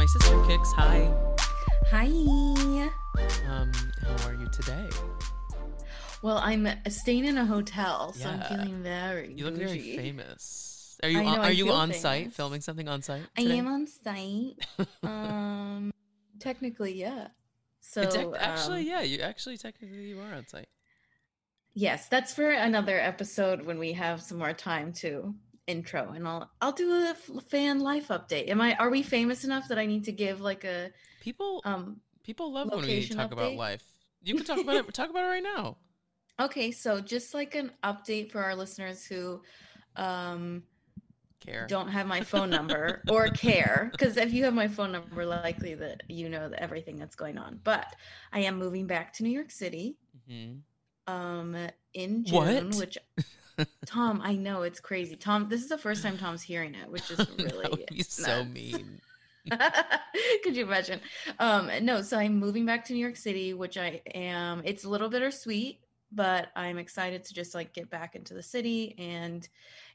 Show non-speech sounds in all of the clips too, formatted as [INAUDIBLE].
Tom Hamlet and my sister Kix. Hi. Hi. Um, how are you today? Well, I'm staying in a hotel, so Yeah. I'm feeling very. You look very bougie. famous. Are you I on, are I you on site filming something on site? I am on site. [LAUGHS] um, technically, yeah. So actually, um, yeah, you actually technically you are on site. yes, that's for another episode when we have some more time to intro, and I'll I'll do a f- fan life update. Am I? Are we famous enough that I need to give like a People um? people love when we location talk about life. You can talk about it. Talk about it right now. [LAUGHS] [LAUGHS] Okay, so just like an update for our listeners who um Care. don't have my phone [LAUGHS] number or care because if you have my phone number likely that you know everything that's going on but i am moving back to new york city hmm um in june What? which tom i know it's crazy tom this is the first time tom's hearing it which is [LAUGHS] really that would be so mean. [LAUGHS] could you imagine um no so i'm moving back to new york city which i am it's a little bittersweet but i'm excited to just like get back into the city and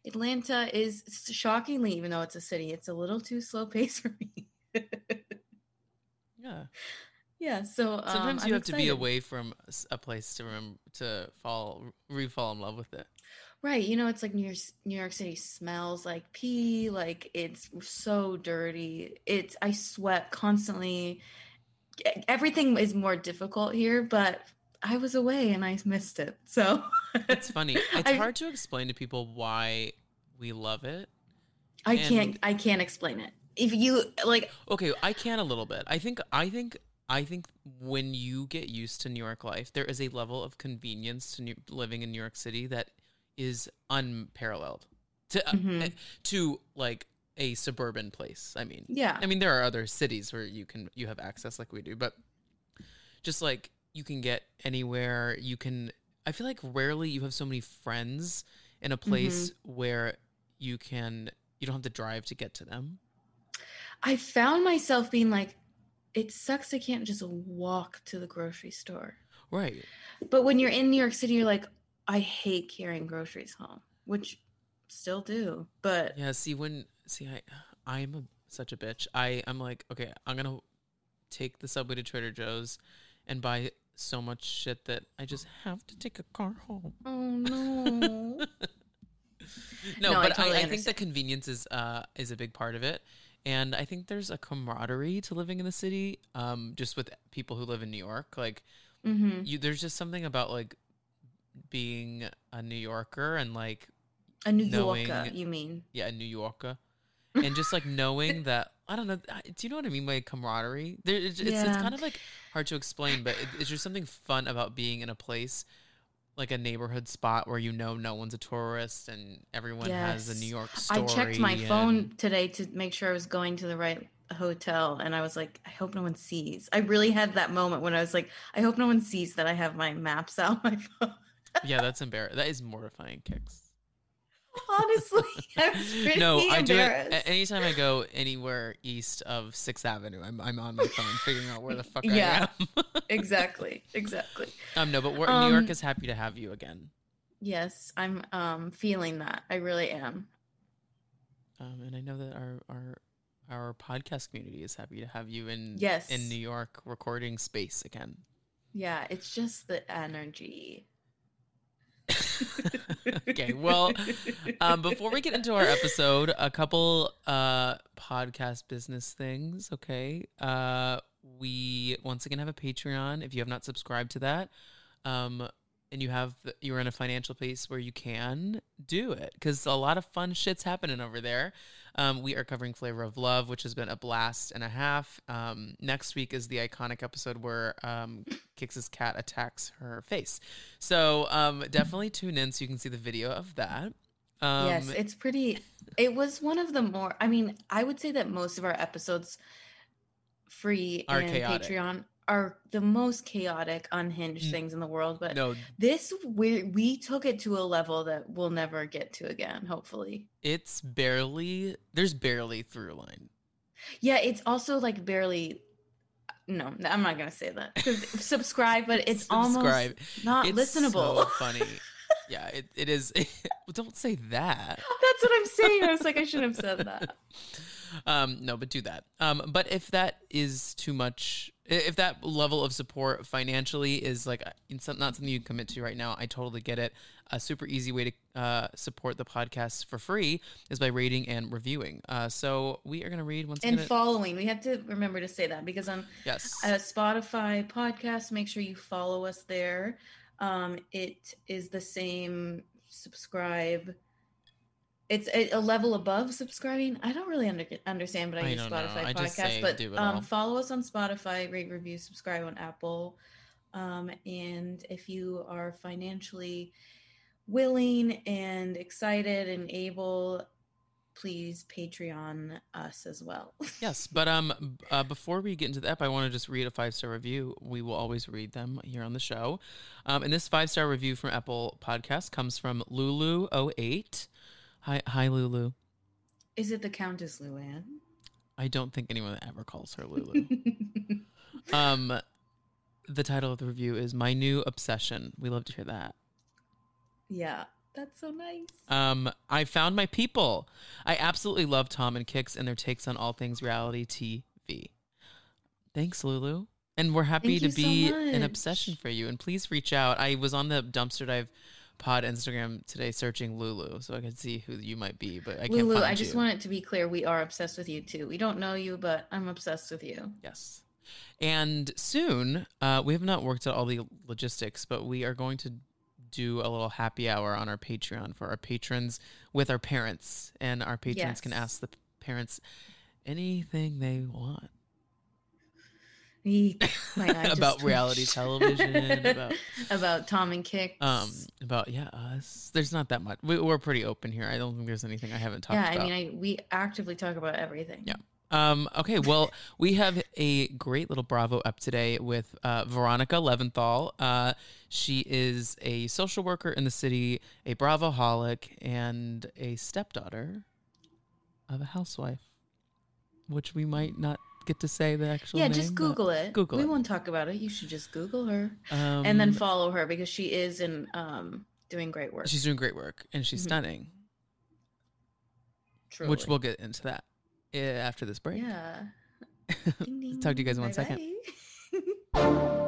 atlanta is shockingly even though it's a city it's a little too slow paced [LAUGHS] for me Yeah. yeah so um, Sometimes you I'm have to be away from a place to remember to fall re-fall in love with it. Right you know it's like new york, new york city smells like pee like it's so dirty it's i sweat constantly everything is more difficult here but i was away and i missed it so It's funny. [LAUGHS] It's I- hard to explain to people why we love it. i can't i can't explain it if you like Okay, I can a little bit. I think I think I think when you get used to New York life, there is a level of convenience to New- living in New York City that is unparalleled. To uh, Mhm. uh, to like a suburban place. I mean, yeah I mean there are other cities where you can you have access like we do, but just like you can get anywhere, you can I feel like rarely you have so many friends in a place where you can you don't have to drive to get to them. i found myself being like it sucks i can't just walk to the grocery store Right. but when you're in new york city you're like i hate carrying groceries home which still do but Yeah, see when see I I'm a, such a bitch. I I'm like, okay, I'm going to take the subway to Trader Joe's and buy so much shit that I just have to take a car home. oh no [LAUGHS] no, No, but I, totally I, think the convenience is uh is a big part of it. And I think there's a camaraderie to living in the city, um, just with people who live in New York. Like hmm you there's just something about like being a New Yorker and like A New knowing- Yorker, you mean? yeah, a New Yorker, and just like knowing [LAUGHS] that I don't know. Do you know what I mean by camaraderie? There, it's, it's, it's kind of like hard to explain, but it, it's just something fun about being in a place like a neighborhood spot where you know no one's a tourist and everyone has a New York story. I checked my phone today to make sure I was going to the right hotel, and I was like, I hope no one sees. I really had that moment when I was like, I hope no one sees that I have my maps out on my phone. Yeah, that's embarrassing. That is mortifying. Kix. Honestly, [LAUGHS] [LAUGHS] I was pretty no, I do it anytime I go anywhere east of Sixth Avenue. I'm I'm on my phone figuring out where the fuck Yeah. I am. [LAUGHS] exactly, exactly. um, no, but we're, New York Um, is happy to have you again. Yes, I'm um feeling that. I really am. Um, and I know that our our our podcast community is happy to have you in Yes. in New York recording space again. Yeah, it's just the energy. Okay, well, um, before we get into our episode, a couple uh podcast business things. Okay, uh, we once again have a Patreon. If you have not subscribed to that, um, and you have you're in a financial place where you can do it because a lot of fun shit's happening over there. Um, we are covering Flavor of Love, which has been a blast and a half. Um, next week is the iconic episode where um, Kix's cat attacks her face. So um, definitely tune in so you can see the video of that. Um, yes, it's pretty. It was one of the more. I mean, I would say that most of our episodes, free Are and chaotic. Patreon, are the most chaotic, unhinged Mm. things in the world. But no, this, we we took it to a level that we'll never get to again. Hopefully, it's barely there's barely through line. yeah. It's also like barely. No, I'm not gonna say that [LAUGHS] subscribe, but it's Subscribe. almost not it's listenable. So [LAUGHS] funny. yeah, it, it is. [LAUGHS] Don't say that. That's what I'm saying. I was like, I shouldn't have said that. um, no, but do that. Um, but if that is too much, if that level of support financially is like it's not something you commit to right now, I totally get it. A super easy way to uh, support the podcast for free is by rating and reviewing. Uh, so we are going to read once and following. We have to remember to say that because on yes, uh, Spotify podcast, make sure you follow us there. Um, it is the same subscribe it's a, level above subscribing. I don't really under, understand, but I, I use Spotify podcast. But um, follow us on Spotify, rate, review, subscribe on Apple. Um, and if you are financially willing and excited and able, please Patreon us as well. [LAUGHS] yes, but um, uh, before we get into the app, I want to just read a five star review. We will always read them here on the show. Um, and this five star review from Apple Podcast comes from Lulu08. Hi, hi, Lulu. Is it the Countess Luann? I don't think anyone ever calls her Lulu. [LAUGHS] um, the title of the review is "My New Obsession." We love to hear that. Yeah, that's so nice. Um, I found my people. I absolutely love Tom and Kix and their takes on all things reality TV. Thanks, Lulu. And we're happy Thank to be so an obsession for you. And please reach out. I was on the dumpster dive pod Instagram today searching Lulu so I could see who you might be, but I can't Lulu, I just you. want it to be clear we are obsessed with you too. We don't know you, but I'm obsessed with you. Yes. And soon, uh, we have not worked out all the logistics, but we are going to do a little happy hour on our Patreon for our patrons with our parents, and our patrons yes. can ask the parents anything they want. [LAUGHS] about reality television, about [LAUGHS] about Tom and Kick, um, about yeah us. There's not that much. We, are pretty open here. I don't think there's anything I haven't talked yeah, about. Yeah, I mean, I, we actively talk about everything. Yeah. Um, okay, well, [LAUGHS] we have a great little Bravo up today with uh, Veronica Leventhal. Uh, she is a social worker in the city, a Bravo holic, and a stepdaughter of a housewife, which we might not get to say the actual yeah name, just google it google we it. won't talk about it you should just google her um, and then follow her because she is in um doing great work she's doing great work and she's mm-hmm. stunning Truly. which we'll get into that eh, after this break yeah ding, [LAUGHS] ding. talk to you guys in one second. [LAUGHS]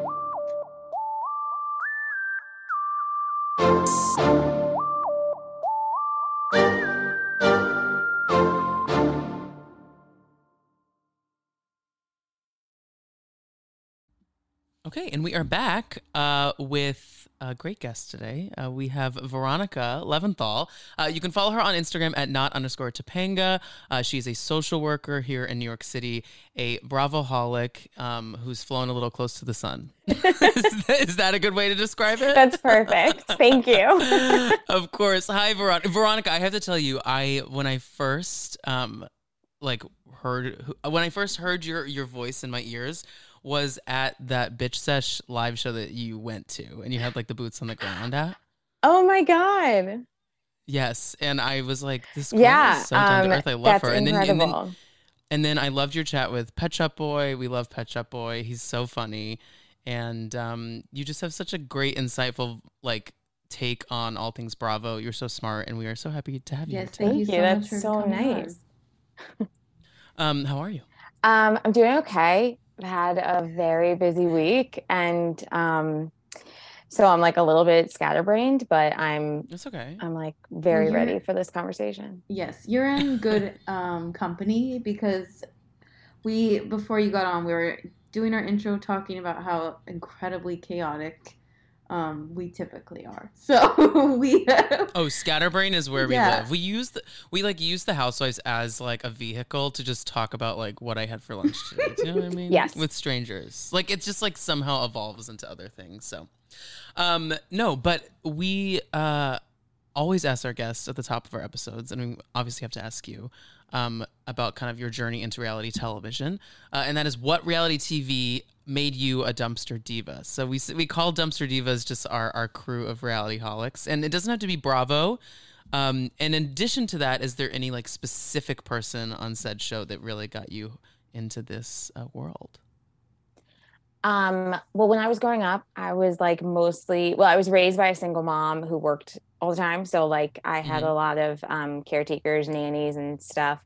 Okay, and we are back uh, with a great guest today. Uh, we have Veronica Leventhal. Uh, you can follow her on Instagram at not underscore Topanga. Uh, she's a social worker here in New York City, a Bravoholic um, who's flown a little close to the sun. [LAUGHS] [LAUGHS] is, that a good way to describe it? That's perfect. [LAUGHS] Thank you. of course. Hi, Veronica. Veronica, I have to tell you, I when I first um, like heard when I first heard your your voice in my ears was at that bitch sesh live show that you went to and you had like the boots on the ground at. Oh my god. Yes, and I was like, this girl yeah, is so down to um, earth. I love her. And then, and then and then I loved your chat with Pet Shop Boy. We love Pet Shop Boy. He's so funny, and um, you just have such a great, insightful like take on all things Bravo. You're so smart, and we are so happy to have you. Yes, thank you. So That's so nice. [LAUGHS] um, how are you? Um, I'm doing okay. I've had a very busy week and um so I'm like a little bit scatterbrained, but I'm it's okay. I'm like very well, ready for this conversation. Yes, you're in good [LAUGHS] um company because we before you got on we were doing our intro talking about how incredibly chaotic um, we typically are. [LAUGHS] So [LAUGHS] we Oh, scatterbrain is where yeah. we live. We use the we like use the housewives as like a vehicle to just talk about like what I had for lunch today. Do you know what I mean? Yes. With strangers. Like it's just like somehow evolves into other things. So um no, but we uh always ask our guests at the top of our episodes, and we obviously have to ask you um, about kind of your journey into reality television, uh, and that is what reality TV made you a dumpster diva. So we we call dumpster divas just our our crew of reality holics, and it doesn't have to be Bravo. Um, and in addition to that, is there any like specific person on said show that really got you into this uh, world? Um, well, when I was growing up, I was like mostly well, I was raised by a single mom who worked all the time. So like I had Mhm. a lot of um, caretakers, nannies, and stuff,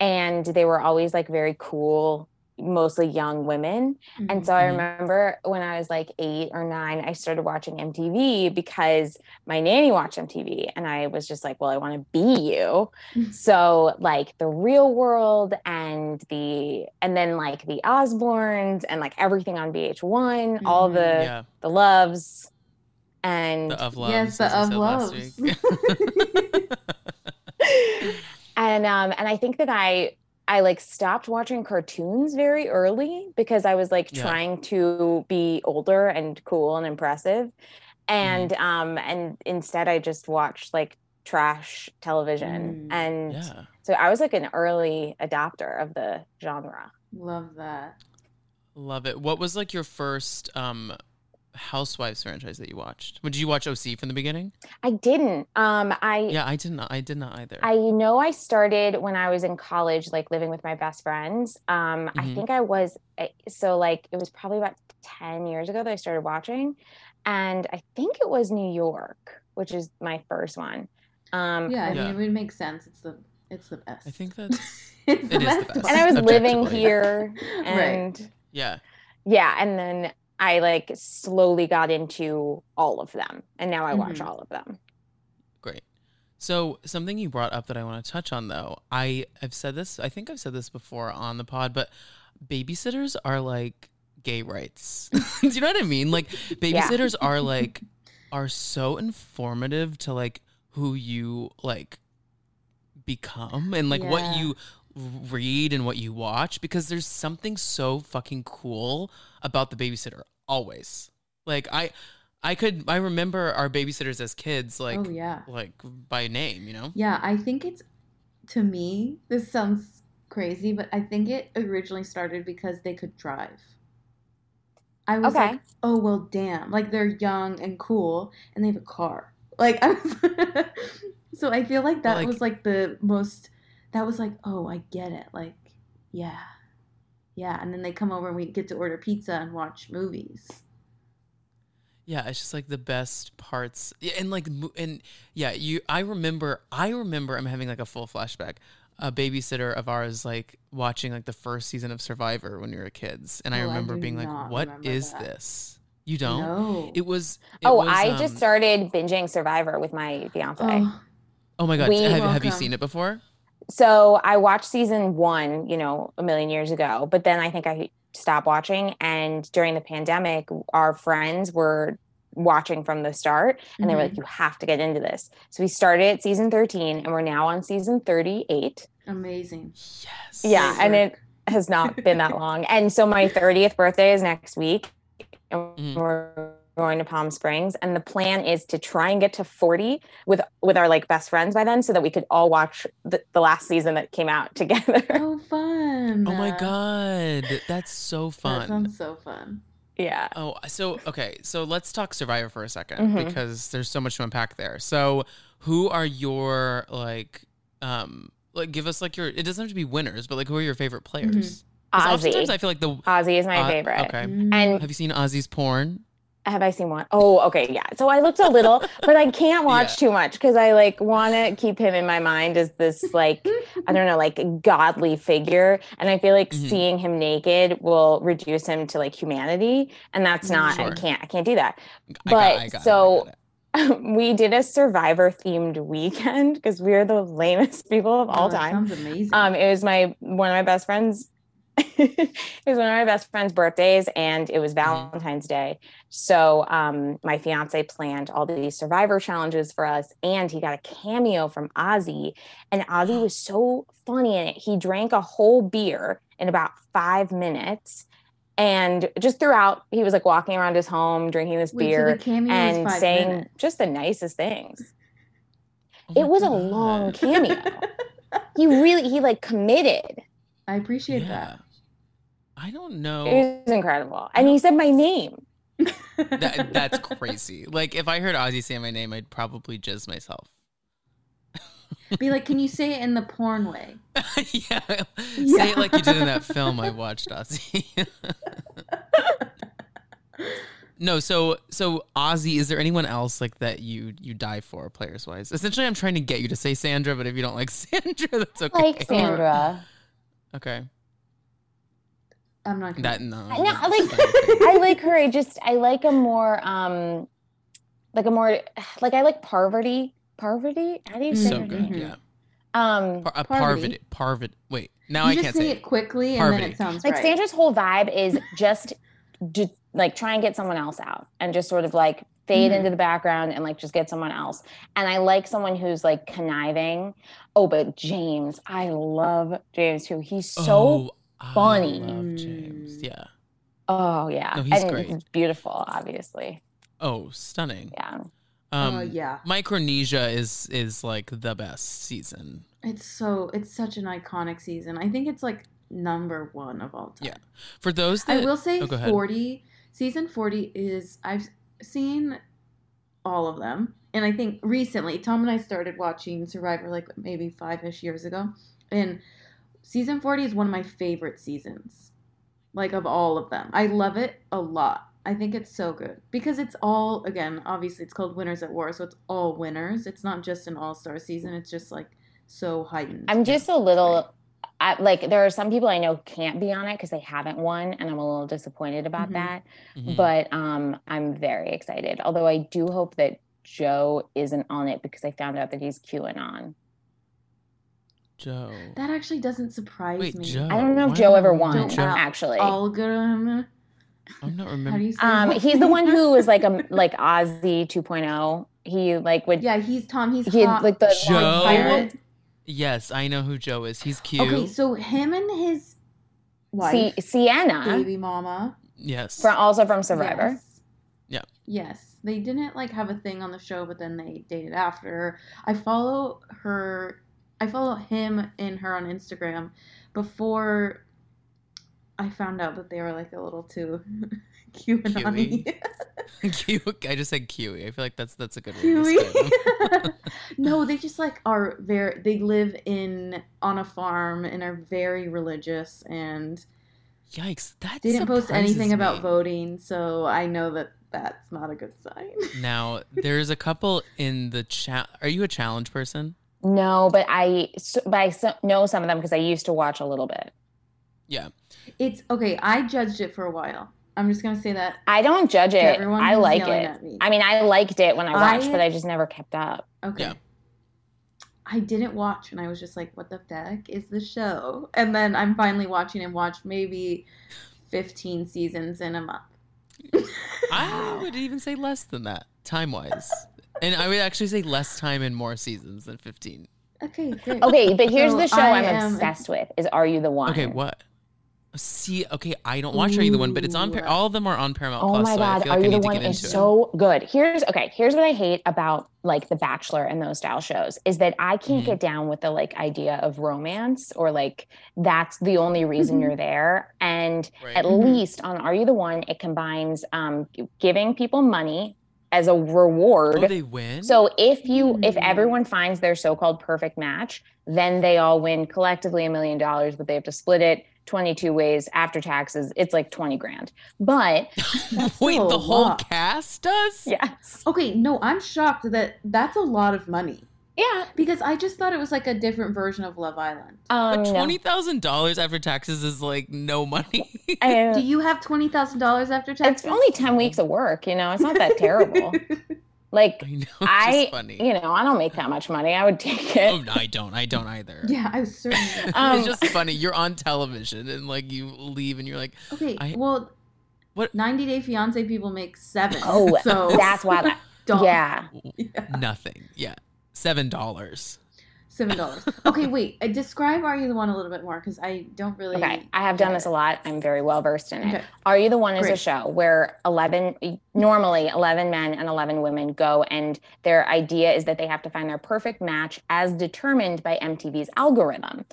and they were always like very cool, mostly young women. And so I Mhm. remember when I was like eight or nine, I started watching MTV because my nanny watched MTV, and I was just like, well, I want to be you. Mhm. So like the Real World and the and then like the Osbournes and like everything on VH1, all Mhm. the yeah, the loves and the of loves. Yes, the of loves. [LAUGHS] [LAUGHS] and um and I think that I I like stopped watching cartoons very early because I was like Yeah. trying to be older and cool and impressive. Mm-hmm. And um and instead I just watched like trash television. Mm, and yeah. so I was like an early adopter of the genre. Love that. Love it. What was like your first um Housewives franchise that you watched? Would you watch OC from the beginning? I didn't. Um I Yeah, I did not. I did not either. I know I started when I was in college, like living with my best friends. Um, I Mhm. think I was eh, so like it was probably about 10 years ago that I started watching. And I think it was New York, which is my first one. Um, Yeah, I Yeah. mean, it would make sense. It's the it's the best. I think [LAUGHS] that's it's it is the best. and I was living Objectively. here [LAUGHS] Right. and yeah. yeah, and then I like slowly got into all of them. And now I watch Mhm. all of them. Great. So something you brought up that I want to touch on though, I have said this, I think I've said this before on the pod, but babysitters are like gay rights. [LAUGHS] Do you know what I mean? Like babysitters are [LAUGHS] like are so informative to like who you like become and like what you read and what you watch because there's something so fucking cool about the babysitter always. Like I I could I remember our babysitters as kids oh, like oh yeah. like by name, you know? Yeah, I think it's to me, this sounds crazy, but I think it originally started because they could drive. I was Okay. like, oh well damn. Like they're young and cool and they have a car. Like [LAUGHS] I was So I feel like that like- was like the most that was like, oh, I get it. Like, yeah. Yeah. And then they come over and we get to order pizza and watch movies. Yeah, it's just like the best parts. Yeah, and like and yeah, you I remember I remember I'm having like a full flashback. A babysitter of ours like watching like the first season of Survivor when we were kids and I Oh, I remember do being like not what remember is that. this? You don't? No. It was it oh, was, I just um, started binging Survivor with my fiance. Oh, Oh my god, have, have you seen it before? So I watched season one, you know, a million years ago, but then I think I stopped watching. And during the pandemic, our friends were watching from the start and they were like, you have to get into this. So we started at season 13 and we're now on season 38. amazing. Yes. Yeah. Great And work. it has not been that [LAUGHS] long. And so my 30th birthday is next week. And Mhm. we're going to Palm Springs. And the plan is to try and get to 40 with with our like best friends by then so that we could all watch the, the last season that came out [LAUGHS] together. Oh, fun. Oh my god, that's so That fun. sounds so fun. yeah. Oh, so okay, so let's talk Survivor for a 2nd Mhm. because there's so much to unpack there. So, who are your like, um, like give us like your? It doesn't have to be winners, but like who are your favorite players? 'Cause Oftentimes, Ozzy. I feel like the. Ozzy is my uh, favorite. Okay. Mm. And Have you seen Ozzy's porn? Have I seen one? Oh, okay, yeah. So I looked a little, but I can't [LAUGHS] watch too much because I like want to keep him in my mind as this like I don't know, like godly figure, and I feel like Mhm. seeing him naked will reduce him to like humanity, and that's not. I can't. I can't do that. I But got so- it. [LAUGHS] we did a Survivor themed weekend because we're the [LAUGHS] lamest people of all Oh, time. Sounds amazing. Um, it was my one of my best friends. [LAUGHS] it was one of my best friend's birthdays, and it was Valentine's Day. So um, my fiance planned all these Survivor challenges for us, and he got a cameo from Ozzy. And Ozzy [GASPS] was so funny in it. He drank a whole beer in about five minutes. And just throughout, he was like walking around his home, drinking this Wait, beer the cameo is and saying minutes. just the nicest things. Oh it was a long cameo. [LAUGHS] he really, he like committed. I appreciate Yeah. I don't know. It was incredible. And he said my name. that. [LAUGHS] that, that's crazy. Like if I heard Ozzy say my name, I'd probably jizz myself. Be like, can you say it in the porn way? [LAUGHS] yeah. Say it like you did in that film I watched, Ozzy. [LAUGHS] no. So so Ozzy, is there anyone else like that you you die for players wise? Essentially, I'm trying to get you to say Sandra, but if you don't like Sandra, that's okay. I Like Sandra. Okay. I'm not gonna. That no. I- no, like- [LAUGHS] I like her. I just I like a more um like a more [SIGHS] like I like Parvati. Parvati? How do you say so her good. name? Yeah. Um Par- Parvati. Parvati. Parvati. Wait. Now you I just can't say, say it quickly and then Parvati. it sounds like right. Sandra's whole vibe is just to like try and get someone else out and just sort of like fade Mhm. into the background and like just get someone else. And I like someone who's like conniving. Oh, but James, I love James too. He's so Oh, I funny. love James. Mm. Yeah. oh yeah. No, he's and great. he's beautiful, obviously. Oh, stunning. Yeah. Um, oh yeah, Micronesia is is like the best season. it's so it's such an iconic season. I think it's like number one of all time. Yeah. For those that I will say oh, go ahead. 40 season 40 is I've seen all of them and I think recently Tom and I started watching Survivor like maybe 5ish years ago and season 40 is one of my favorite seasons like of all of them. I love it a lot. I think it's so good because it's all again obviously it's called Winners at War so it's all winners. It's not just an all-star season. It's just like so heightened. I'm just a little I, like there are some people I know can't be on it because they haven't won, and I'm a little disappointed about Mhm. that. Mhm. But um, I'm very excited. Although I do hope that Joe isn't on it because I found out that he's QAnon. Joe. that actually doesn't surprise Wait, me. Joe. I don't know if Why Joe ever won, Joe? actually. All good. I'm not How do remembering. you say Um, he's the one name? who was like a [LAUGHS] like Ozzy 2.0. He like would Yeah, he's Tom. He's he had hot, like the Joe? long. Yes, I know who Joe is. He's cute. Okay, so him and his wife, Sie- Sierra baby mama, yes. from also from Survivor. Yes. Yeah. Yes, they didn't like have a thing on the show, but then they dated after. I follow her. I follow him and her on Instagram before I found out that they were like a little too [LAUGHS] QAnon. [LAUGHS] [LAUGHS] I just said Kiwi. I feel like that's that's a good way to Kiwi. describe no, they just like are very. They live in on a farm and are very religious, and Yikes! That they didn't post anything surprises about voting. So I know that that's not a good sign. Now, there's a couple in the chat. Are you a challenge person? No, but I but I know some of them because I used to watch a little bit. Yeah. It's okay. I judged it for a while. I'm just gonna say that. I don't judge it. everyone I like it. me. I mean, I liked it when I watched, I- but I just never kept up. Okay. Yeah. I didn't watch, and I was just like, "What the heck is the show?" And then I'm finally watching and watched maybe 15 seasons in a month. I [LAUGHS] would even say less than that, time wise. And I would actually say less time and more seasons than 15. Okay, great. Okay, but here's So the show I I'm am- obsessed with: is Are You the One? Okay, what? See, okay, I don't watch Are You the One, but it's on. Par- all of them are on Paramount Oh Plus. my so I god, feel Are like I You the One get is into it. so good. Here's okay, here's what I hate about like The Bachelor and those style shows is that I can't Mhm. get down with the like idea of romance or like that's the only reason you're there. And Right. at Mhm. least on Are You the One, it combines um giving people money as a reward. Oh, they win. So if you if Hmm. everyone finds their so-called perfect match, then they all win collectively a million dollars, but they have to split it 22 ways after taxes. It's like 20 grand. But [LAUGHS] wait, the a whole lot. cast does? yes. Okay, no, I'm shocked that that's a lot of money Yeah. because I just thought it was like a different version of Love Island. Um But twenty thousand dollars after taxes is like no money. [LAUGHS] I- Do you have twenty thousand dollars after taxes? it's only 10 weeks of work, you know. It's not that terrible. [LAUGHS] Like I know. I funny. you know, I don't make that much money. I would take it. oh, no, I don't. I don't either. yeah, I was certainly. [LAUGHS] Um, it's just funny. You're on television and like you leave and you're like, Okay, I- well, What- 90 Day Fiance people make seven. Oh, so That's why I- don't. yeah. Yeah. nothing. Yeah, seven dollars. Seven dollars. Okay, [LAUGHS] wait. Uh, describe Are You the One a little bit more because I don't really. Okay, I have done this a lot. I'm very well versed in it. Okay. Are You the One is a show where 11, normally 11 men and 11 women go, and their idea is that they have to find their perfect match as determined by MTV's algorithm.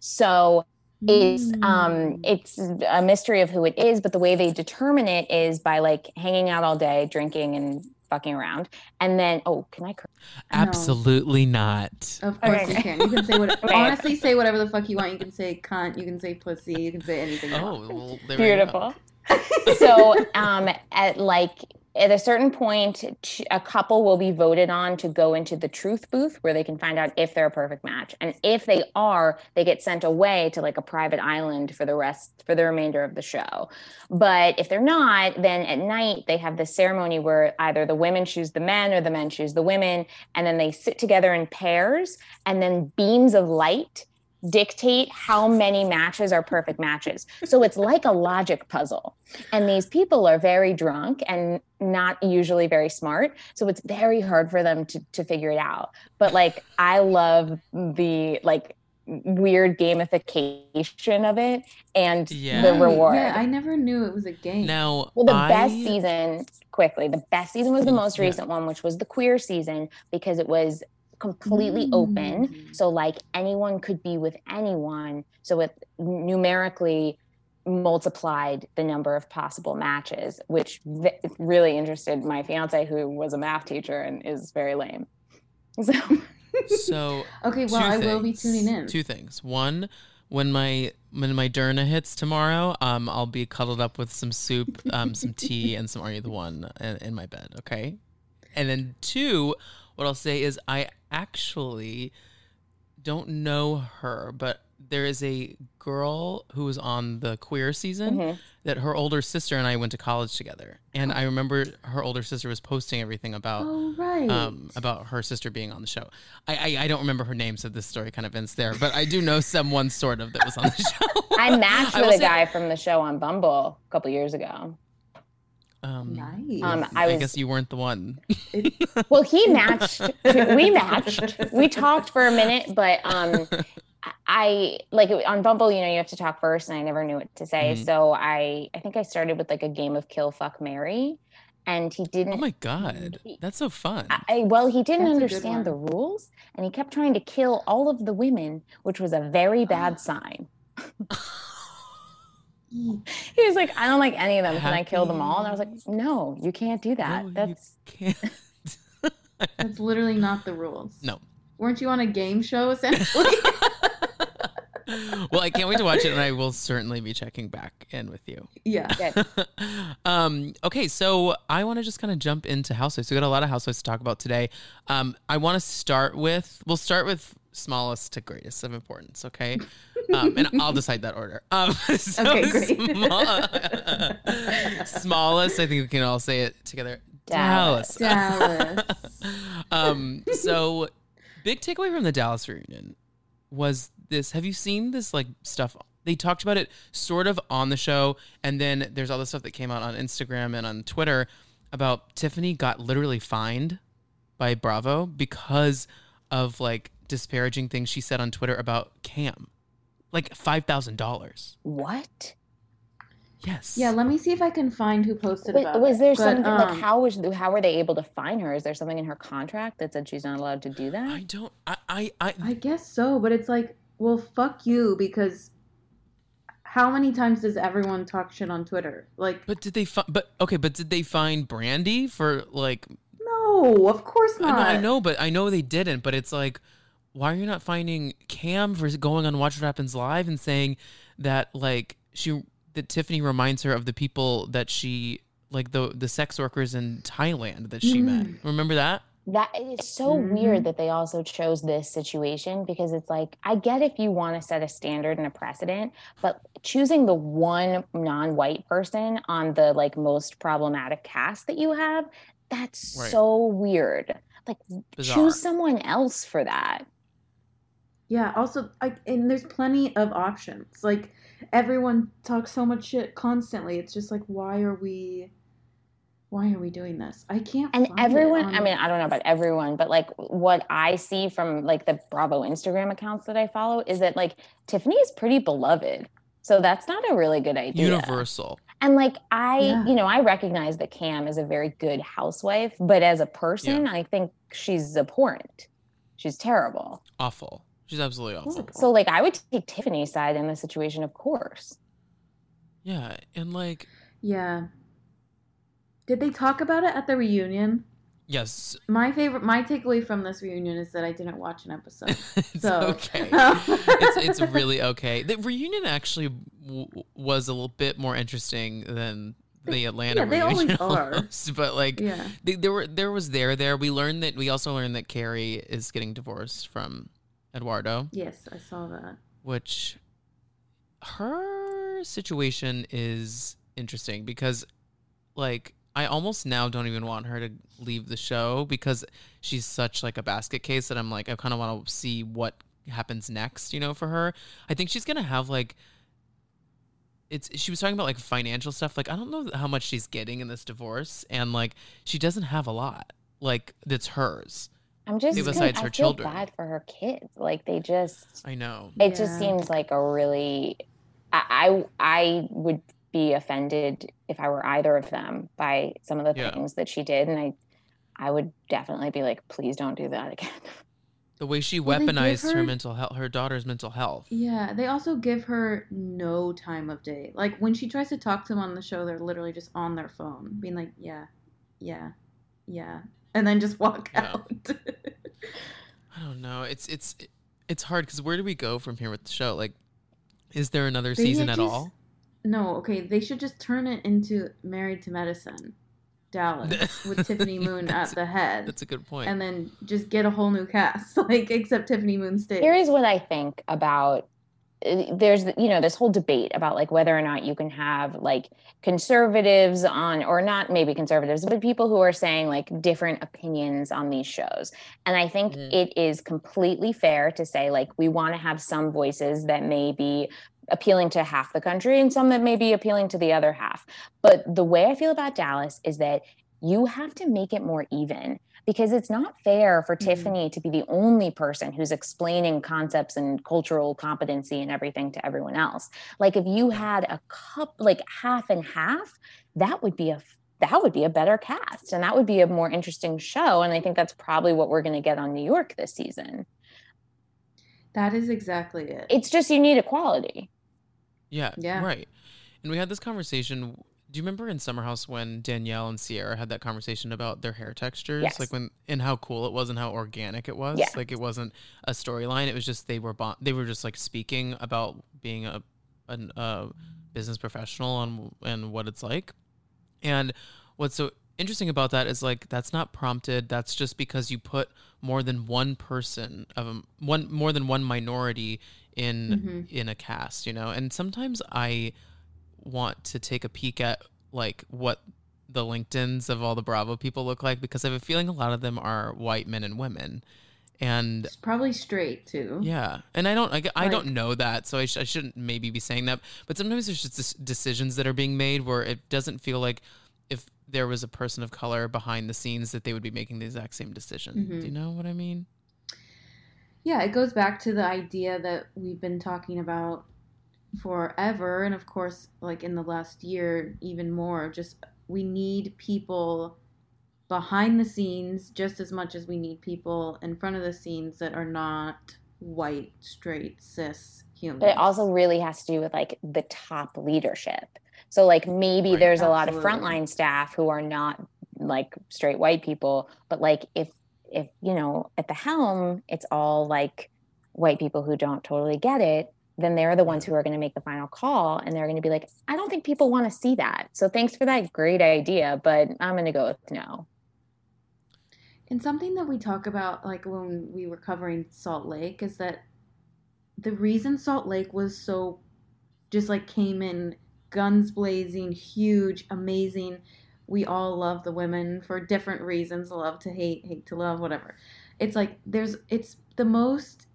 So it's um Mm. it's a mystery of who it is, but the way they determine it is by like hanging out all day, drinking and fucking around. And then oh, can I curse? No. Absolutely not. Of course Okay. you can. You can say what. Okay. [LAUGHS] [LAUGHS] honestly, say whatever the fuck you want. You can say cunt. You can say pussy. You can say anything. Oh, well, there we go. Beautiful. [LAUGHS] so um at like at a certain point a couple will be voted on to go into the truth booth where they can find out if they're a perfect match. And if they are they get sent away to like a private island for the rest for the remainder of the show. But if they're not then at night they have this ceremony where either the women choose the men or the men choose the women and then they sit together in pairs and then beams of light dictate how many matches are perfect matches. So it's like a logic puzzle. And these people are very drunk and not usually very smart. So it's very hard for them to, to figure it out. But like, I love the like, weird gamification of it and Yeah. the reward. Yeah, I never knew it was a game. Now, Well, the I, best season, quickly, the best season was the most Yeah. recent one, which was the queer season because it was completely open. Mm. So, like, anyone could be with anyone. So, it numerically multiplied the number of possible matches, which v- really interested my fiance, who was a math teacher and is very lame. So, [LAUGHS] So Okay, well, two I will be tuning in. Two things. One, when my when my Derna hits tomorrow, um, I'll be cuddled up with some soup, um, some [LAUGHS] tea, and some Are You the One in, in my bed. Okay. And then two, what I'll say is I actually don't know her, but there is a girl who was on the queer season Mhm. that her older sister and I went to college together, and I remember her older sister was posting everything about Oh right. um, about her sister being on the show. I, I I don't remember her name, so this story kind of ends there. But I do know someone sort of that was on the [LAUGHS] show. I matched with will a guy from the show on Bumble a couple years ago. Um, nice. Um, I, I guess you weren't the one. [LAUGHS] Well, he matched. we matched. We talked for a minute, but um, I like on Bumble. You know, you have to talk first, and I never knew what to say. Mhm. So I, I think I started with like a game of kill, fuck, Mary, and he didn't. Oh my god, that's so fun. I, I- well, he didn't That's understand the rules, and he kept trying to kill all of the women, which was a very bad sign. [LAUGHS] He was like, "I don't like any of them. Can I kill them all?" And I was like, "No, you can't do that. No, That's can't. [LAUGHS] That's literally not the rules. no. Weren't you on a game show essentially? [LAUGHS] [LAUGHS] well, I can't wait to watch it, and I will certainly be checking back in with you. yeah. um, okay, so I want to just kind of jump into housewives. We got a lot of housewives to talk about today. Um, I want to start with we'll start with smallest to greatest of importance. Okay, um, and I'll [LAUGHS] decide that order. Um, [LAUGHS] so Okay, great. small- smallest. I think we can all say it together. Dallas. Dallas. [LAUGHS] um, so big takeaway from the Dallas reunion was this. Have you seen this like stuff? They talked about it sort of on the show, and then there's all the stuff that came out on Instagram and on Twitter about Tiffany got literally fined by Bravo because of like disparaging things she said on Twitter about Kam, like five thousand dollars. What? Yes. Yeah, let me see if I can find who posted Wait, about was it. there But, something like um, how was how were they able to find her? Is there something in her contract that said she's not allowed to do that? I don't. I. I. I I guess so, but it's like, well, fuck you because how many times does everyone talk shit on Twitter? Like, but did they? Fi- but okay. But did they find Brandi for like no, of course I know, not. I know, but I know they didn't. But it's like, why are you not finding Kam for going on Watch What Happens Live and saying that like she that Tiffany reminds her of the people that she like the the sex workers in Thailand that she met. Mm. Remember that? That is so Mhm. weird that they also chose this situation because it's like I get if you want to set a standard and a precedent, but choosing the one non-white person on the like most problematic cast that you have, that's Right. so weird. Like Bizarre. choose someone else for that. Yeah, also, I, and there's plenty of options. Like, everyone talks so much shit constantly. It's just like, why are we, why are we doing this? I can't. And find everyone, on- I mean, I don't know about everyone, but like what I see from like the Bravo Instagram accounts that I follow is that like Tiffany is pretty beloved. So that's not a really good idea. Universal. And like I, Yeah. you know, I recognize that Kam is a very good housewife, but as a person, I think she's abhorrent. She's terrible. Awful. She's absolutely awful. So like I would take Tiffany's side in the situation, of course. Yeah, and like Yeah. Did they talk about it at the reunion? Yes. My favorite, my takeaway from this reunion is that I didn't watch an episode. [LAUGHS] it's So okay. [LAUGHS] it's it's really okay. The reunion actually w- was a little bit more interesting than the Atlanta yeah, they reunion, always [LAUGHS] are. But like, yeah. they, there were there was there there. We learned that we also learned that Kary is getting divorced from Eduardo, Yes, I saw that. which her situation is interesting because like I almost now don't even want her to leave the show because she's such like a basket case that I'm like I kind of want to see what happens next, you know, for her. I think she's going to have like it's she was talking about like financial stuff like I don't know how much she's getting in this divorce and like she doesn't have a lot like that's hers. I'm just Besides I her feel children. bad for her kids. Like they just I know. it just seems like a really I, I I would be offended if I were either of them by some of the Yeah. things that she did and I I would definitely be like please don't do that again. [LAUGHS] The way she Well, weaponized her her- mental health her daughter's mental health. Yeah, they also give her no time of day. Like when she tries to talk to them on the show, they're literally just on their phone, being like, "Yeah, yeah, yeah," and then just walk Yeah. out. I don't know. It's it's it's hard because where do we go from here with the show? Like, is there another They season at just- all? no, okay, they should just turn it into Married to Medicine, Dallas, [LAUGHS] with Tiffany Moon at the head, That's a good point. and then just get a whole new cast, [LAUGHS] like except Tiffany Moon stays. Here is what I think about there's you know this whole debate about like whether or not you can have like conservatives on or not maybe conservatives but people who are saying like different opinions on these shows. And i think Mhm. it is completely fair to say like we want to have some voices that may be appealing to half the country and some that may be appealing to the other half. But the way i feel about dallas is that you have to make it more even because it's not fair for Mhm. Tiffany to be the only person who's explaining concepts and cultural competency and everything to everyone else. Like if you had a cup like half and half, that would be a that would be a better cast and that would be a more interesting show and I think that's probably what we're going to get on New York this season. that is exactly it. It's just you need equality. yeah, Yeah. right. And we had this conversation. Do you remember in Summer House when Danielle and Ciara had that conversation about their hair textures? Yes. Like when and how cool it was and how organic it was. Yeah. Like it wasn't a storyline. It was just they were bon- they were just like speaking about being a an uh, business professional and and what it's like. And what's so interesting about that is like that's not prompted. That's just because you put more than one person of a, one more than one minority in Mhm. in a cast, you know. And sometimes I want to take a peek at like what the LinkedIn's of all the Bravo people look like because I have a feeling a lot of them are white men and women. And It's probably straight too. yeah, and I don't, I, I don't know that, so I, sh- I shouldn't maybe be saying that. But sometimes there's just decisions that are being made where it doesn't feel like if there was a person of color behind the scenes that they would be making the exact same decision. Mhm. Do you know what I mean? Yeah, it goes back to the idea that we've been talking about forever. And of course, like in the last year, even more. Just we need people behind the scenes just as much as we need people in front of the scenes that are not white, straight, cis humans. But it also really has to do with like the top leadership. So like maybe Right. there's a lot of frontline staff who are not like straight white people, but like if if you know at the helm it's all like white people who don't totally get it, then they're the ones who are going to make the final call and they're going to be like, I don't think people want to see that. So thanks for that great idea, but I'm going to go with no. And something that we talk about, like when we were covering Salt Lake, is that the reason Salt Lake was so just like came in guns blazing, huge, amazing. We all love the women for different reasons love to hate, hate to love, whatever. It's like there's, it's the most,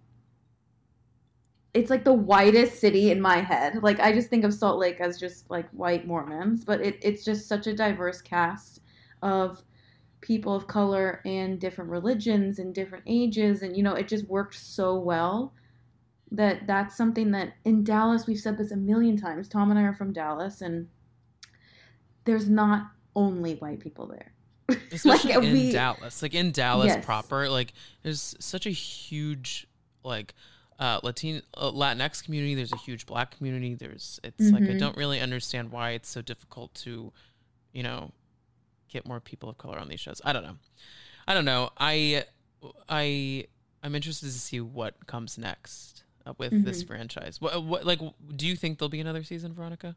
it's like the whitest city in my head. Like I just think of Salt Lake as just like white Mormons, but it, it's just such a diverse cast of people of color and different religions and different ages and you know it just worked so well that that's something that in Dallas we've said this a million times Tom and I are from Dallas and there's not only white people there [LAUGHS] especially in we- Dallas. Like in Dallas Yes. proper, like there's such a huge like uh Latin uh, Latinx community. There's a huge Black community. There's it's like I Mhm. don't really understand why it's so difficult to, you know, get more people of color on these shows. I don't know. I don't know. I I I'm interested to see what comes next uh, with this Mhm. franchise. What, what like do you think there'll be another season, Veronica?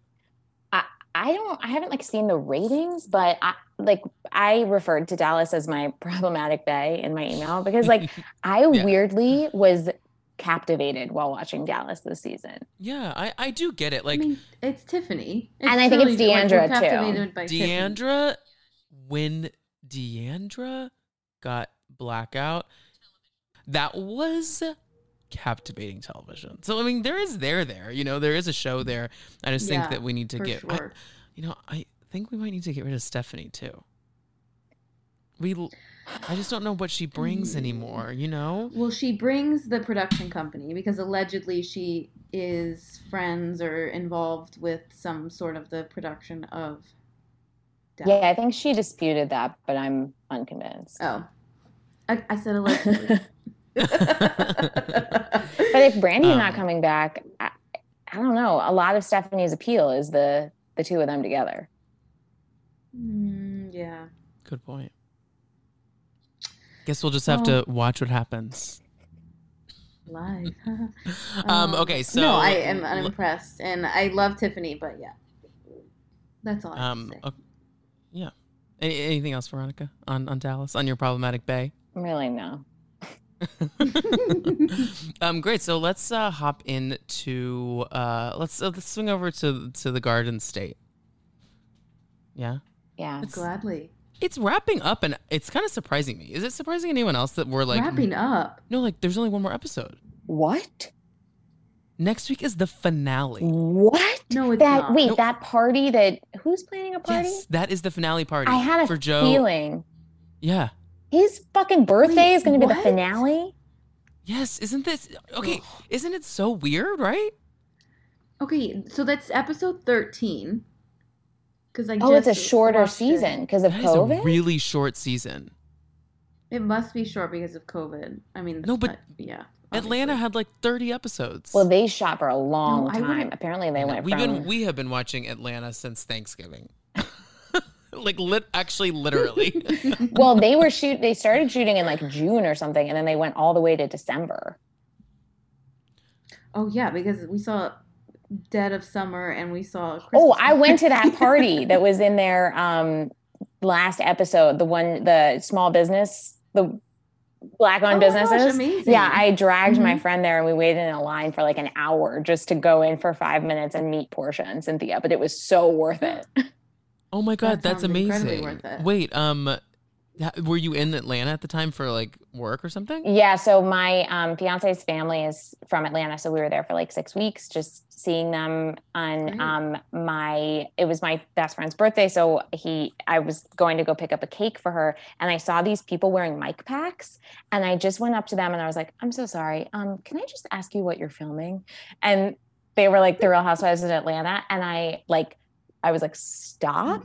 I don't I haven't like seen the ratings, but I like I referred to Dallas as my [LAUGHS] problematic bay in my email because like [LAUGHS] I Yeah. weirdly was captivated while watching Dallas this season. yeah, I I do get it. Like I mean, it's Tiffany, And I think it's truly, like, we're D'Andra, too. captivated by Tiffany. D'Andra, when D'Andra got blackout, that was captivating television. So I mean, there is there there. You know, there is a show there. I just Yeah, think that we need to for get. I- you know, I think we might need to get rid of Stephanie too. We, l- I just don't know what she brings anymore. You know. Well, she brings the production company because allegedly she is friends or involved with some sort of the production of. Dallas. Yeah, I think she disputed that, but I'm unconvinced. Oh, I, I said allegedly. [LAUGHS] [LAUGHS] But if Brandi's not Um, coming back, I, I don't know. A lot of Stephanie's appeal is the the two of them together. Mm, yeah. Good point. Guess we'll just have Well- to watch what happens. Live. [LAUGHS] Um. Okay. So no, I am l- unimpressed, and I love Tiffany, but yeah, that's all I Um. say. ok- yeah. Any, anything else, Veronica, on on Dallas on your problematic bay? Really, no. [LAUGHS] um, great. So let's uh, hop into uh, let's uh, let's swing over to to the Garden State. Yeah, Yeah. It's- Gladly it's wrapping up, and it's kind of surprising me. Is it surprising anyone else that we're like wrapping up. No, like there's only one more episode. What? Next week is the finale. What? No, it's that not. wait, No. that party that who's planning a party? Yes, that is the finale party. I had a for Joe. feeling Yeah. his fucking birthday Wait, is going to be the finale. Yes. Isn't this okay? Isn't it so weird, right? Okay, so that's episode thirteen. Because I Oh, it's a shorter season because of That is COVID. a really short season. It must be short because of COVID. I mean, No, but uh, yeah, Atlanta had like 30 episodes. well, they shot for a long No, time. Apparently, they went We've from been we have been watching Atlanta since Thanksgiving. [LAUGHS] like lit actually literally. [LAUGHS] well, they were shoot. They started shooting in like June or something, and then they went all the way to December. Oh yeah, because we saw Dead of Summer and we saw. Oh, Christmas I went to that Party. party that was in their um last episode. The one, the small business, the black owned Oh my gosh, businesses. amazing. Yeah, I dragged my Mhm. friend there, and we waited in a line for like an hour just to go in for five minutes and meet Portia and Cynthia. But it was so worth it. oh my god, That that's sounds incredibly amazing. worth it. Wait, um ha- were you in Atlanta at the time for like work or something? Yeah, so my um, fiance's family is from Atlanta, so we were there for like six weeks, just seeing them on Great. um, my. It was my best friend's birthday, so he. I was going to go pick up a cake for her, and I saw these people wearing mic packs, and I just went up to them and I was like, "I'm so sorry. Um, can I just ask you what you're filming?" And they were like, "The Real Housewives of Atlanta," and I like, I was like, "Stop."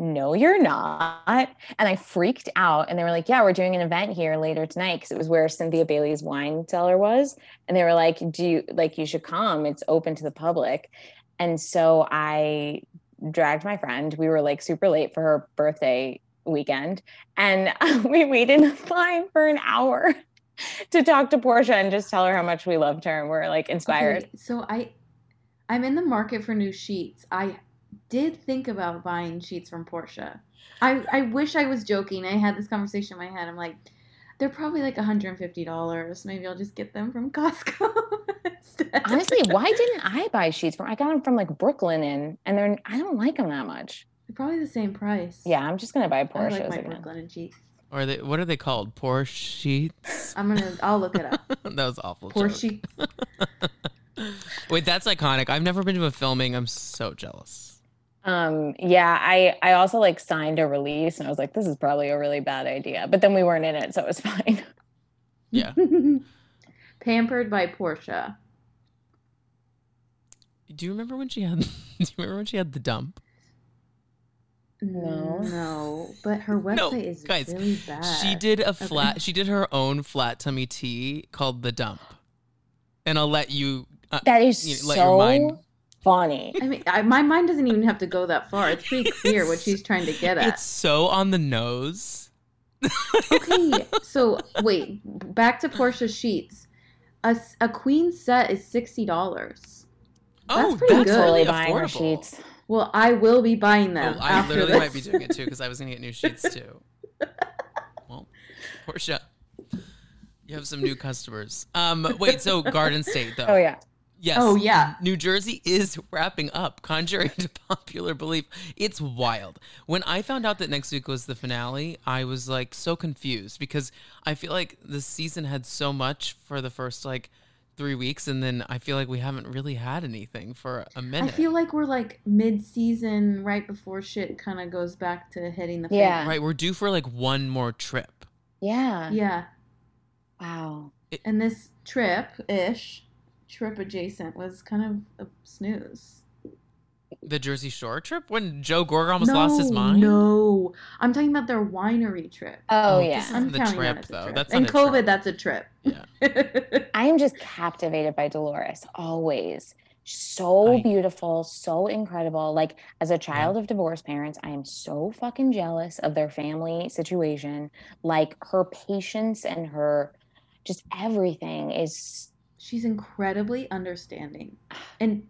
No, you're not. And I freaked out. And they were like, yeah, we're doing an event here later tonight because it was where Cynthia Bailey's wine cellar was. And they were like, do you like, you should come? It's open to the public. And so I dragged my friend. We were like super late for her birthday weekend. And [LAUGHS] we waited in line for an hour [LAUGHS] to talk to Portia and just tell her how much we loved her and we're like inspired. Okay, so I, I'm in the market for new sheets. I did think about buying sheets from Portia. I I wish I was joking. I had this conversation in my head. I'm like, they're probably like 150 dollars. Maybe I'll just get them from [LAUGHS] Costco instead. Honestly, why didn't I buy sheets from? I got them from like Brooklinen and they're I don't like them that much. They're probably the same price. Yeah, I'm just gonna buy I like my again. Brooklinen sheets. Or they what are they called? Porsche sheets? I'm gonna. I'll look it up. [LAUGHS] that was awful. Poor joke. sheets. [LAUGHS] Wait, that's iconic. I've never been to a filming. I'm so jealous. Um, yeah, I I also like signed a release and I was like, this is probably a really bad idea. But then we weren't in it, so it was [LAUGHS] fine. Yeah. [LAUGHS] Pampered by Portia. Do you remember when she had [LAUGHS] do you remember when she had the dump? No. No, but her website No, is guys, really bad. She did a flat she did her own flat tummy tea called the dump. And I'll let you uh, That is you know, let so your mind funny. I mean, I, my mind doesn't even have to go that far. It's pretty [LAUGHS] clear what she's trying to get at. It's so on the nose. okay, [LAUGHS] so wait, back to Portia sheets. A, a queen set is sixty dollars. oh, pretty that's good. really buying her affordable. sheets. Well, I will be buying them. Oh, I after literally this. might be doing it too because I was gonna get new sheets too. [LAUGHS] Well, Portia, you have some new customers. Um, wait, so Garden State though. Oh yeah. Yes. Oh, yeah. New Jersey is wrapping up, contrary [LAUGHS] to popular belief. It's wild. When I found out that next week was the finale, I was like so confused because I feel like the season had so much for the first like three weeks, and then I feel like we haven't really had anything for a minute. I feel like we're like mid-season, right before shit kind of goes back to hitting the fan. Yeah. right, we're due for like one more trip. Yeah. Yeah. Wow. And this trip ish, trip adjacent, was kind of a snooze. The Jersey Shore trip when Joe Gorga almost lost his mind. No, I'm talking about their winery trip. Oh, Oh, yeah. this is- I'm the counting trip, that as a though. trip. That's in COVID. trip. That's a trip. Yeah. [LAUGHS] I am just captivated by Dolores always. So I- beautiful, so incredible. Like as a child of divorced parents, I am so fucking jealous of their family situation. Like her patience and her just everything is She's incredibly understanding, and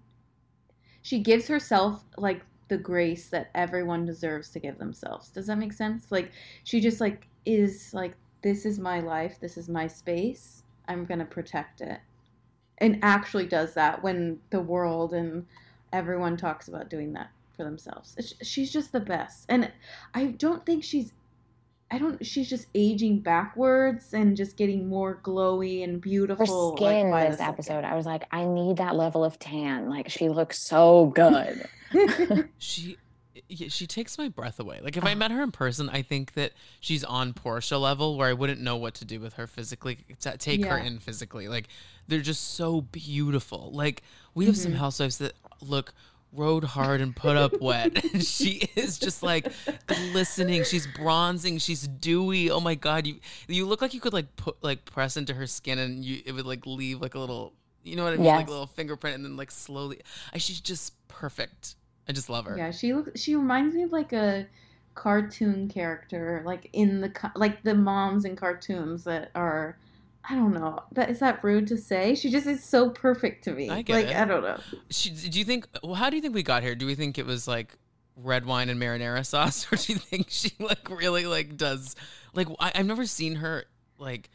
she gives herself like the grace that everyone deserves to give themselves. Does that make sense? Like she just like is like this is my life, this is my space. I'm going to protect it. And actually does that when the world and everyone talks about doing that for themselves. She's just the best. And I don't think she's I don't she's just aging backwards and just getting more glowy and beautiful. Her skin by the this second. episode. I was like, I need that level of tan. Like she looks so good. [LAUGHS] She yeah, she takes my breath away. Like if I met her in person, I think that she's on Portia level where I wouldn't know what to do with her physically. To take her in physically, like they're just so beautiful. Like we have some Mhm. housewives that look rode hard and put up wet. [LAUGHS] She is just like glistening. She's bronzing. She's dewy. Oh my god, you you look like you could like put like press into her skin and you it would like leave like a little. You know what I mean? Like a little fingerprint, and then like slowly. I, she's just perfect. I just love her. Yeah, she looks. She reminds me of like a cartoon character, like in the like the moms in cartoons that are. I don't know. That is that rude to say? She just is so perfect to me. I get like it. I don't know. She, do you think? Well, how do you think we got here? Do we think it was like red wine and marinara sauce, [LAUGHS] or do you think she like really like does like I, I've never seen her like.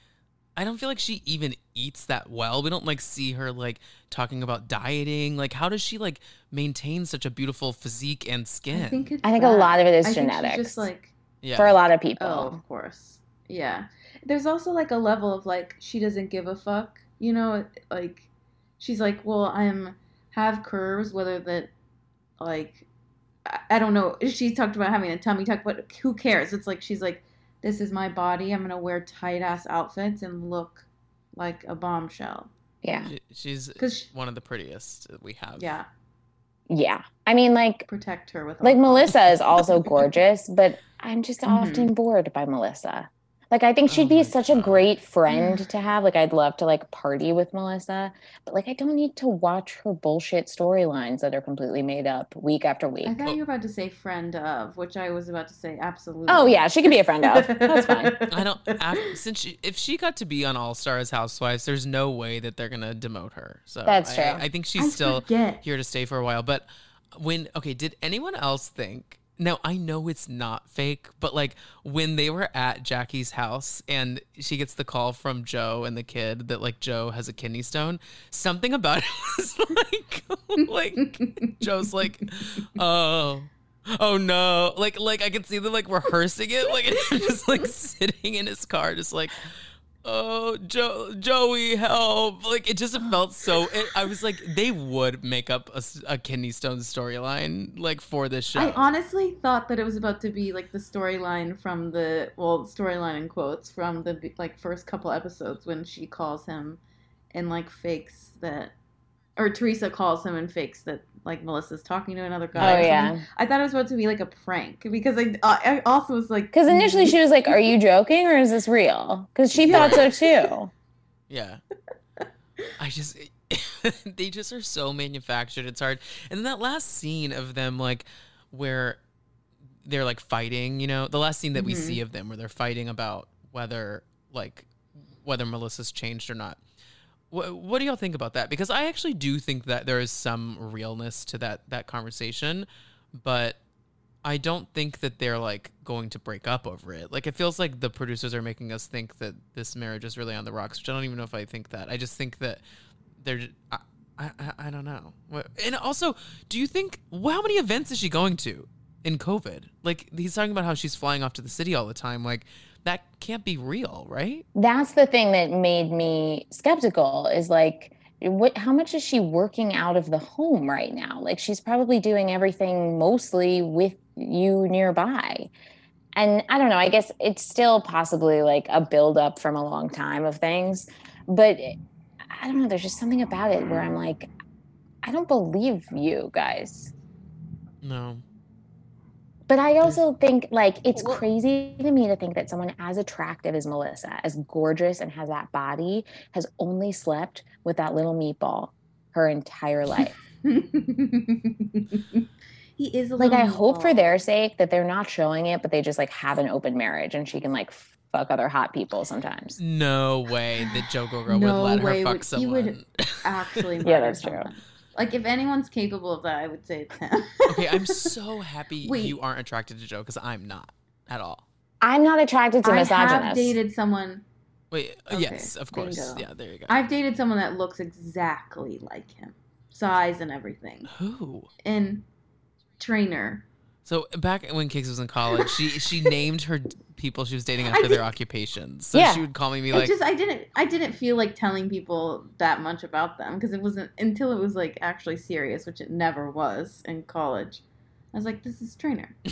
I don't feel like she even eats that well. We don't like see her like talking about dieting. Like, how does she like maintain such a beautiful physique and skin? I think it's. I think a lot of it is I think she's genetics. just like yeah, For a lot of people. Oh, of course. Yeah. There's also like a level of like she doesn't give a fuck. You know, like she's like, well, I'm have curves, whether that like I- I don't know. She talked about having a tummy tuck, but who cares? It's like she's like, this is my body. I'm gonna wear tight ass outfits and look like a bombshell. Yeah. She- she's Because one of the prettiest that we have. yeah, Yeah. I mean, like, protect her with like Melissa is also gorgeous, but I'm just [LAUGHS] Mhm. often bored by Melissa. Like I think Oh she'd be oh my such a great friend to have. Like I'd love to like party with Melissa, but like I don't need to watch her bullshit storylines that are completely made up week after week. I thought you were about to say friend of, which I was about to say absolutely. Oh yeah, she could be a friend of. That's fine. [LAUGHS] I don't. After, since she, if she got to be on All Stars Housewives, there's no way that they're gonna demote her. So That's I- true. I, think she's I still forget. here to stay for a while. But when okay, did anyone else think? Now I know it's not fake, but like when they were at Jackie's house and she gets the call from Joe and the kid that like Joe has a kidney stone, something about it [LAUGHS] was like like Joe's like, oh. Oh no! Like, like I could see them like rehearsing it, like [LAUGHS] just like sitting in his car, just like, oh Joe, Joey, help! Like it just felt so. It, I was like, they would make up a, a kidney stone storyline like for this show. I honestly thought that it was about to be like the storyline from the well, storyline in quotes from the like first couple episodes when she calls him and like fakes that, or Teresa calls him and fakes that like Melissa's talking to another guy. Oh yeah. I thought it was about to be like a prank because I I also was like Because initially she was like, "Are you joking or is this real?" Because she Yeah. thought so too. yeah. I just [LAUGHS] they just are so manufactured. It's hard. And then that last scene of them, like, where they're like fighting, you know, the last scene that we Mhm. see of them where they're fighting about whether, like, whether Melissa's changed or not. What, do y'all think about that? Because I actually do think that there is some realness to that that conversation, but I don't think that they're like going to break up over it. Like it feels like the producers are making us think that this marriage is really on the rocks, which I don't even know if I think that. I just think that they're. I I don't know. And also, do you think well, how many events is she going to in COVID? Like he's talking about how she's flying off to the city all the time. Like that can't be real, right? That's the thing that made me skeptical is like what how much is she working out of the home right now? Like she's probably doing everything mostly with you nearby. And I don't know, I guess it's still possibly like a buildup from a long time of things. But I don't know, there's just something about it where I'm like, I don't believe you guys. No. But I also think like it's Well- crazy to me to think that someone as attractive as Melissa, as gorgeous and has that body, has only slept with that little meatball her entire life. [LAUGHS] he is a like I little hope for their sake that they're not showing it, but they just like have an open marriage and she can like fuck other hot people sometimes. No way that Joe Gorga No would let her fuck would- he someone. would- [LAUGHS] actually Yeah, murder that's true. Someone. Like if anyone's capable of that, I would say it's him. [LAUGHS] okay, I'm so [LAUGHS] happy Wait. you aren't attracted to Joe because I'm not at all. I'm not attracted to misogynists. I have dated someone. Wait, uh, Okay, yes, of course. bingo. Yeah, there you go. I've dated someone that looks exactly like him, size and everything, Who? and trainer. So back when Kix was in college, she she [LAUGHS] named her people she was dating after their occupations. So Yeah. she would call me, be like, just I didn't I didn't feel like telling people that much about them because it wasn't until it was like actually serious, which it never was in college. I was like, this is trainer. [LAUGHS]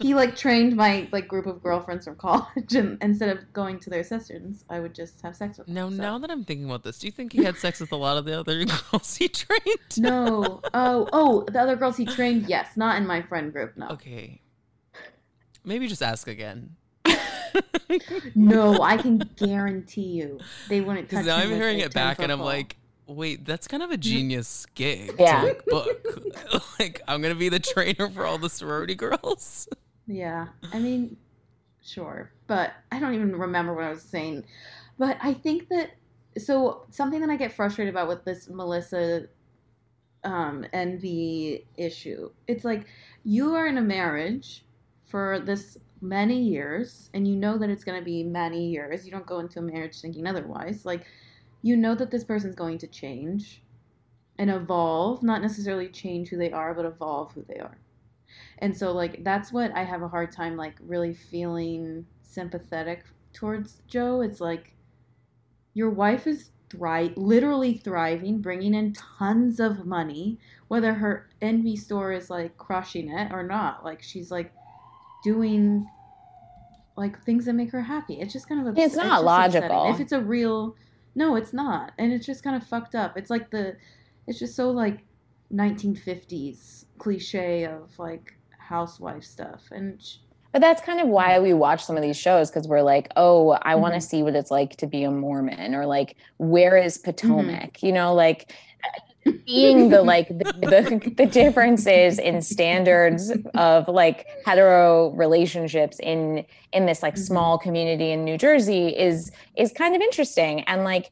he like trained my like group of girlfriends from college, and instead of going to their sessions, I would just have sex with them. now, so. now that I'm thinking about this, do you think he had sex with a lot of the other [LAUGHS] girls he trained? no, oh, oh, the other girls he trained, yes, not in my friend group, no, Okay. Maybe just ask again. [LAUGHS] no, I can guarantee you they wouldn't. [LAUGHS] Because now I'm hearing it back and I'm like, wait, that's kind of a genius gig Yeah. to like book. [LAUGHS] like, I'm gonna be the trainer for all the sorority girls. Yeah, I mean, sure, but I don't even remember what I was saying. But I think that so something that I get frustrated about with this Melissa um, envy issue, it's like you are in a marriage for this many years, and you know that it's going to be many years. You don't go into a marriage thinking otherwise. Like you know that this person's going to change and evolve, not necessarily change who they are, but evolve who they are. And so like that's what I have a hard time like really feeling sympathetic towards Joe. It's like your wife is thri- literally thriving, bringing in tons of money, whether her envy store is like crushing it or not. Like she's like doing like things that make her happy. It's just kind of a—it's not upsetting. logical. If it's a real no, it's not. And it's just kind of fucked up. It's like the it's just so like 1950s cliche of like housewife stuff and sh- But that's kind of why we watch some of these shows because we're like, oh, I want to mm-hmm. see what it's like to be a Mormon, or like, where is Potomac? Mm-hmm. You know, like seeing the like the, the, the differences in standards of like hetero relationships in in this like Mhm. small community in New Jersey is is kind of interesting and like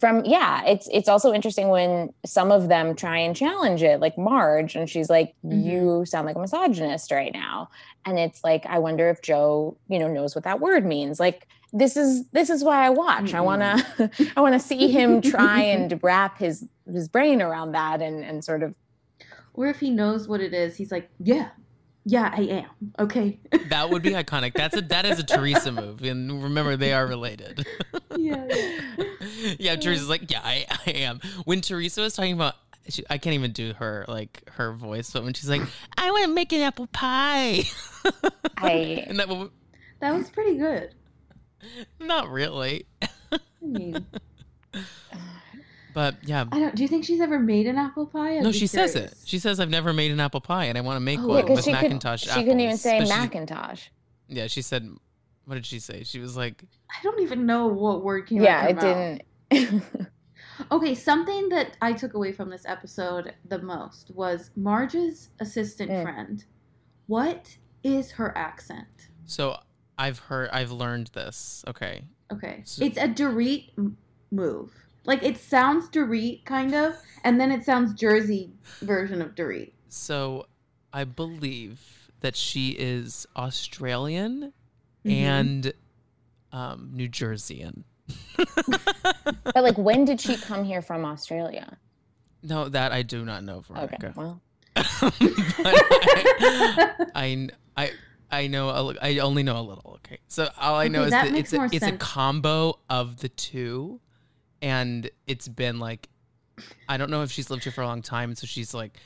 from yeah it's it's also interesting when some of them try and challenge it like marge and she's like Mhm. you sound like a misogynist right now and it's like i wonder if joe you know knows what that word means like this is this is why i watch. I want to [LAUGHS] i want to see him try [LAUGHS] and wrap his his brain around that and and sort of or if he knows what it is he's like yeah yeah i am. Okay. [LAUGHS] That would be iconic. That's a that is a Teresa move, and remember they are related. yeah, yeah, Teresa's like, yeah, I, I am. When Teresa was talking about, she, I can't even do her like her voice, but when she's like, I want to make an apple pie, I- and that that was pretty good [LAUGHS] not really, i mean [LAUGHS] but yeah. i don't do you think she's ever made an apple pie I'd No, be she says it. She says, "I've never made an apple pie, and I want to make Oh, one yeah, 'cause with she could Macintosh she couldn't even say But she- macintosh Yeah, she said, "What did she say?" She was like, i don't even know what word came yeah out it mouth. didn't [LAUGHS] Okay, something that I took away from this episode the most was Marge's assistant Mm. friend. What is her accent? So I've heard, I've learned this. Okay. Okay, So- it's a Dorit m- move. Like it sounds Dorit kind of, and then it sounds Jersey version of Dorit. So I believe that she is Australian Mhm. and um, New Jerseyan. [LAUGHS] But like, when did she come here from Australia? no, that I do not know, Okay, well, [LAUGHS] I, I, I, I know. A, I only know a little. Okay, so all I know Okay, is that that it's a, it's a combo of the two, and it's been like, I don't know if she's lived here for a long time, so she's like,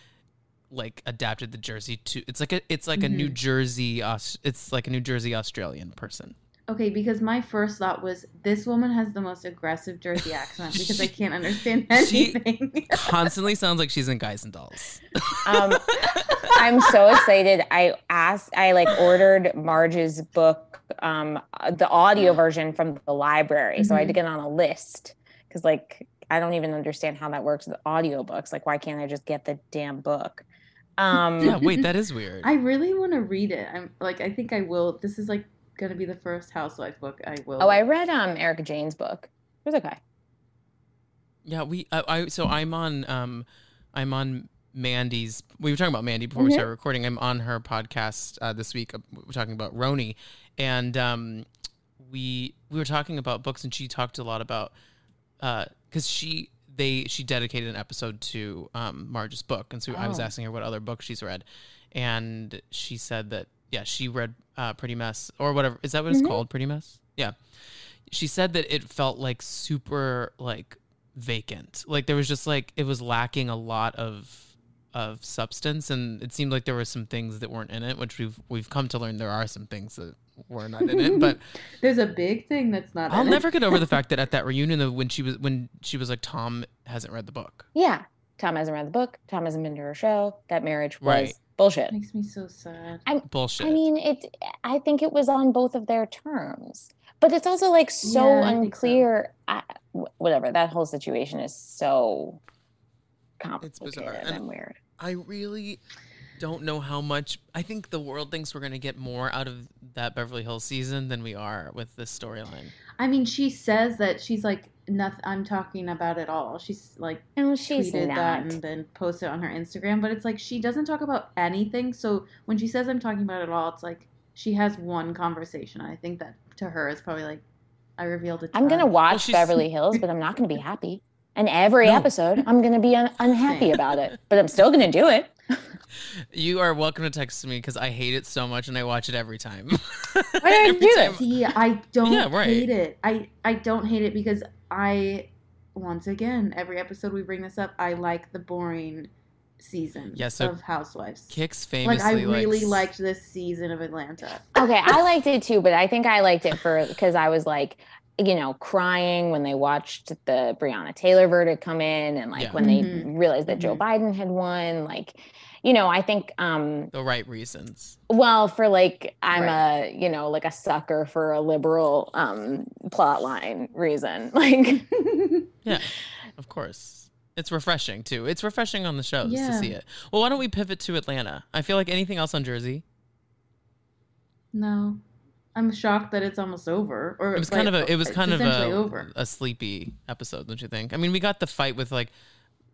like adapted the Jersey to. It's like a, it's like a New Mhm. Jersey. It's like a New Jersey Australian person. Okay, because my first thought was this woman has the most aggressive Jersey accent because I [LAUGHS] can't understand anything. she- Constantly sounds like she's in Guys and Dolls. um, [LAUGHS] I'm so excited. I asked, I like ordered Marge's book, um, the audio version from the library. So I had to get on a list because, like, I don't even understand how that works with audiobooks. Like, why can't I just get the damn book? Um, yeah, wait, that [LAUGHS] is weird. I really want to read it. I'm like, I think I will. This is like gonna be the first housewife book I will. oh, I read um Erika Jayne's book. It was okay. Yeah, we. I, I so I'm on. Um, I'm on Mandy's. We were talking about Mandy before we Mhm. started recording. I'm on her podcast uh, this week. uh, We're talking about Roni, and um, we we were talking about books, and she talked a lot about uh because she they she dedicated an episode to um, Marge's book, and so I was Oh. asking her what other books she's read, and she said that yeah she read uh, Pretty Mess or whatever is that what it's Mhm. called Pretty Mess yeah she said that it felt like super like vacant like there was just like it was lacking a lot of of substance and it seemed like there were some things that weren't in it which we've we've come to learn there are some things that were not in it [LAUGHS] but There's a big thing that's not. i'll in it. never get over the fact that at that [LAUGHS] reunion of when she was when she was like tom hasn't read the book Yeah. Tom hasn't read the book. Tom hasn't been to her show. That marriage was Right. Bullshit. makes me so sad. i bullshit I mean, it. I think it was on both of their terms, but it's also like so Yeah, I so. unclear. I, whatever that whole situation is so complicated bizarre, and, and- weird. I really don't know how much. I think the world thinks we're going to get more out of that Beverly Hills season than we are with this storyline. I mean, she says that she's like, nothing. I'm talking about it all. She's like No, she's tweeted that and then posted on her Instagram, but it's like she doesn't talk about anything. So when she says I'm talking about it all, it's like she has one conversation. I think that to her is probably like I revealed it. To I'm gonna watch she's- Beverly [LAUGHS] Hills, but I'm not gonna be happy. And every No. episode, I'm gonna be un- unhappy Same. about it, but I'm still gonna do it. [LAUGHS] You are welcome to text me because I hate it so much and I watch it every time. [LAUGHS] Why [LAUGHS] did I Every do time- this? See, I don't Yeah, right. hate it. I I don't hate it because I once again every episode we bring this up. I like the boring season Yeah, so of Housewives. Kix like famously I really likes- liked this season of Atlanta. Okay, I liked it too, but I think I liked it for because I was like, you know, crying when they watched the Breonna Taylor verdict come in, and like Yeah. when they Mhm. realized that Joe Biden had won. Like, you know, I think, um, the right reasons. well, for like I'm Right. a, you know, like a sucker for a liberal um plot line reason. [LAUGHS] Like, Yeah, of course. It's refreshing too. It's refreshing on the shows to see it. Well, why don't we pivot to Atlanta? I feel like anything else on Jersey. no, I'm shocked that it's almost over. Or It was like, kind of a. It was kind of a, over. a sleepy episode, don't you think? I mean, we got the fight with like,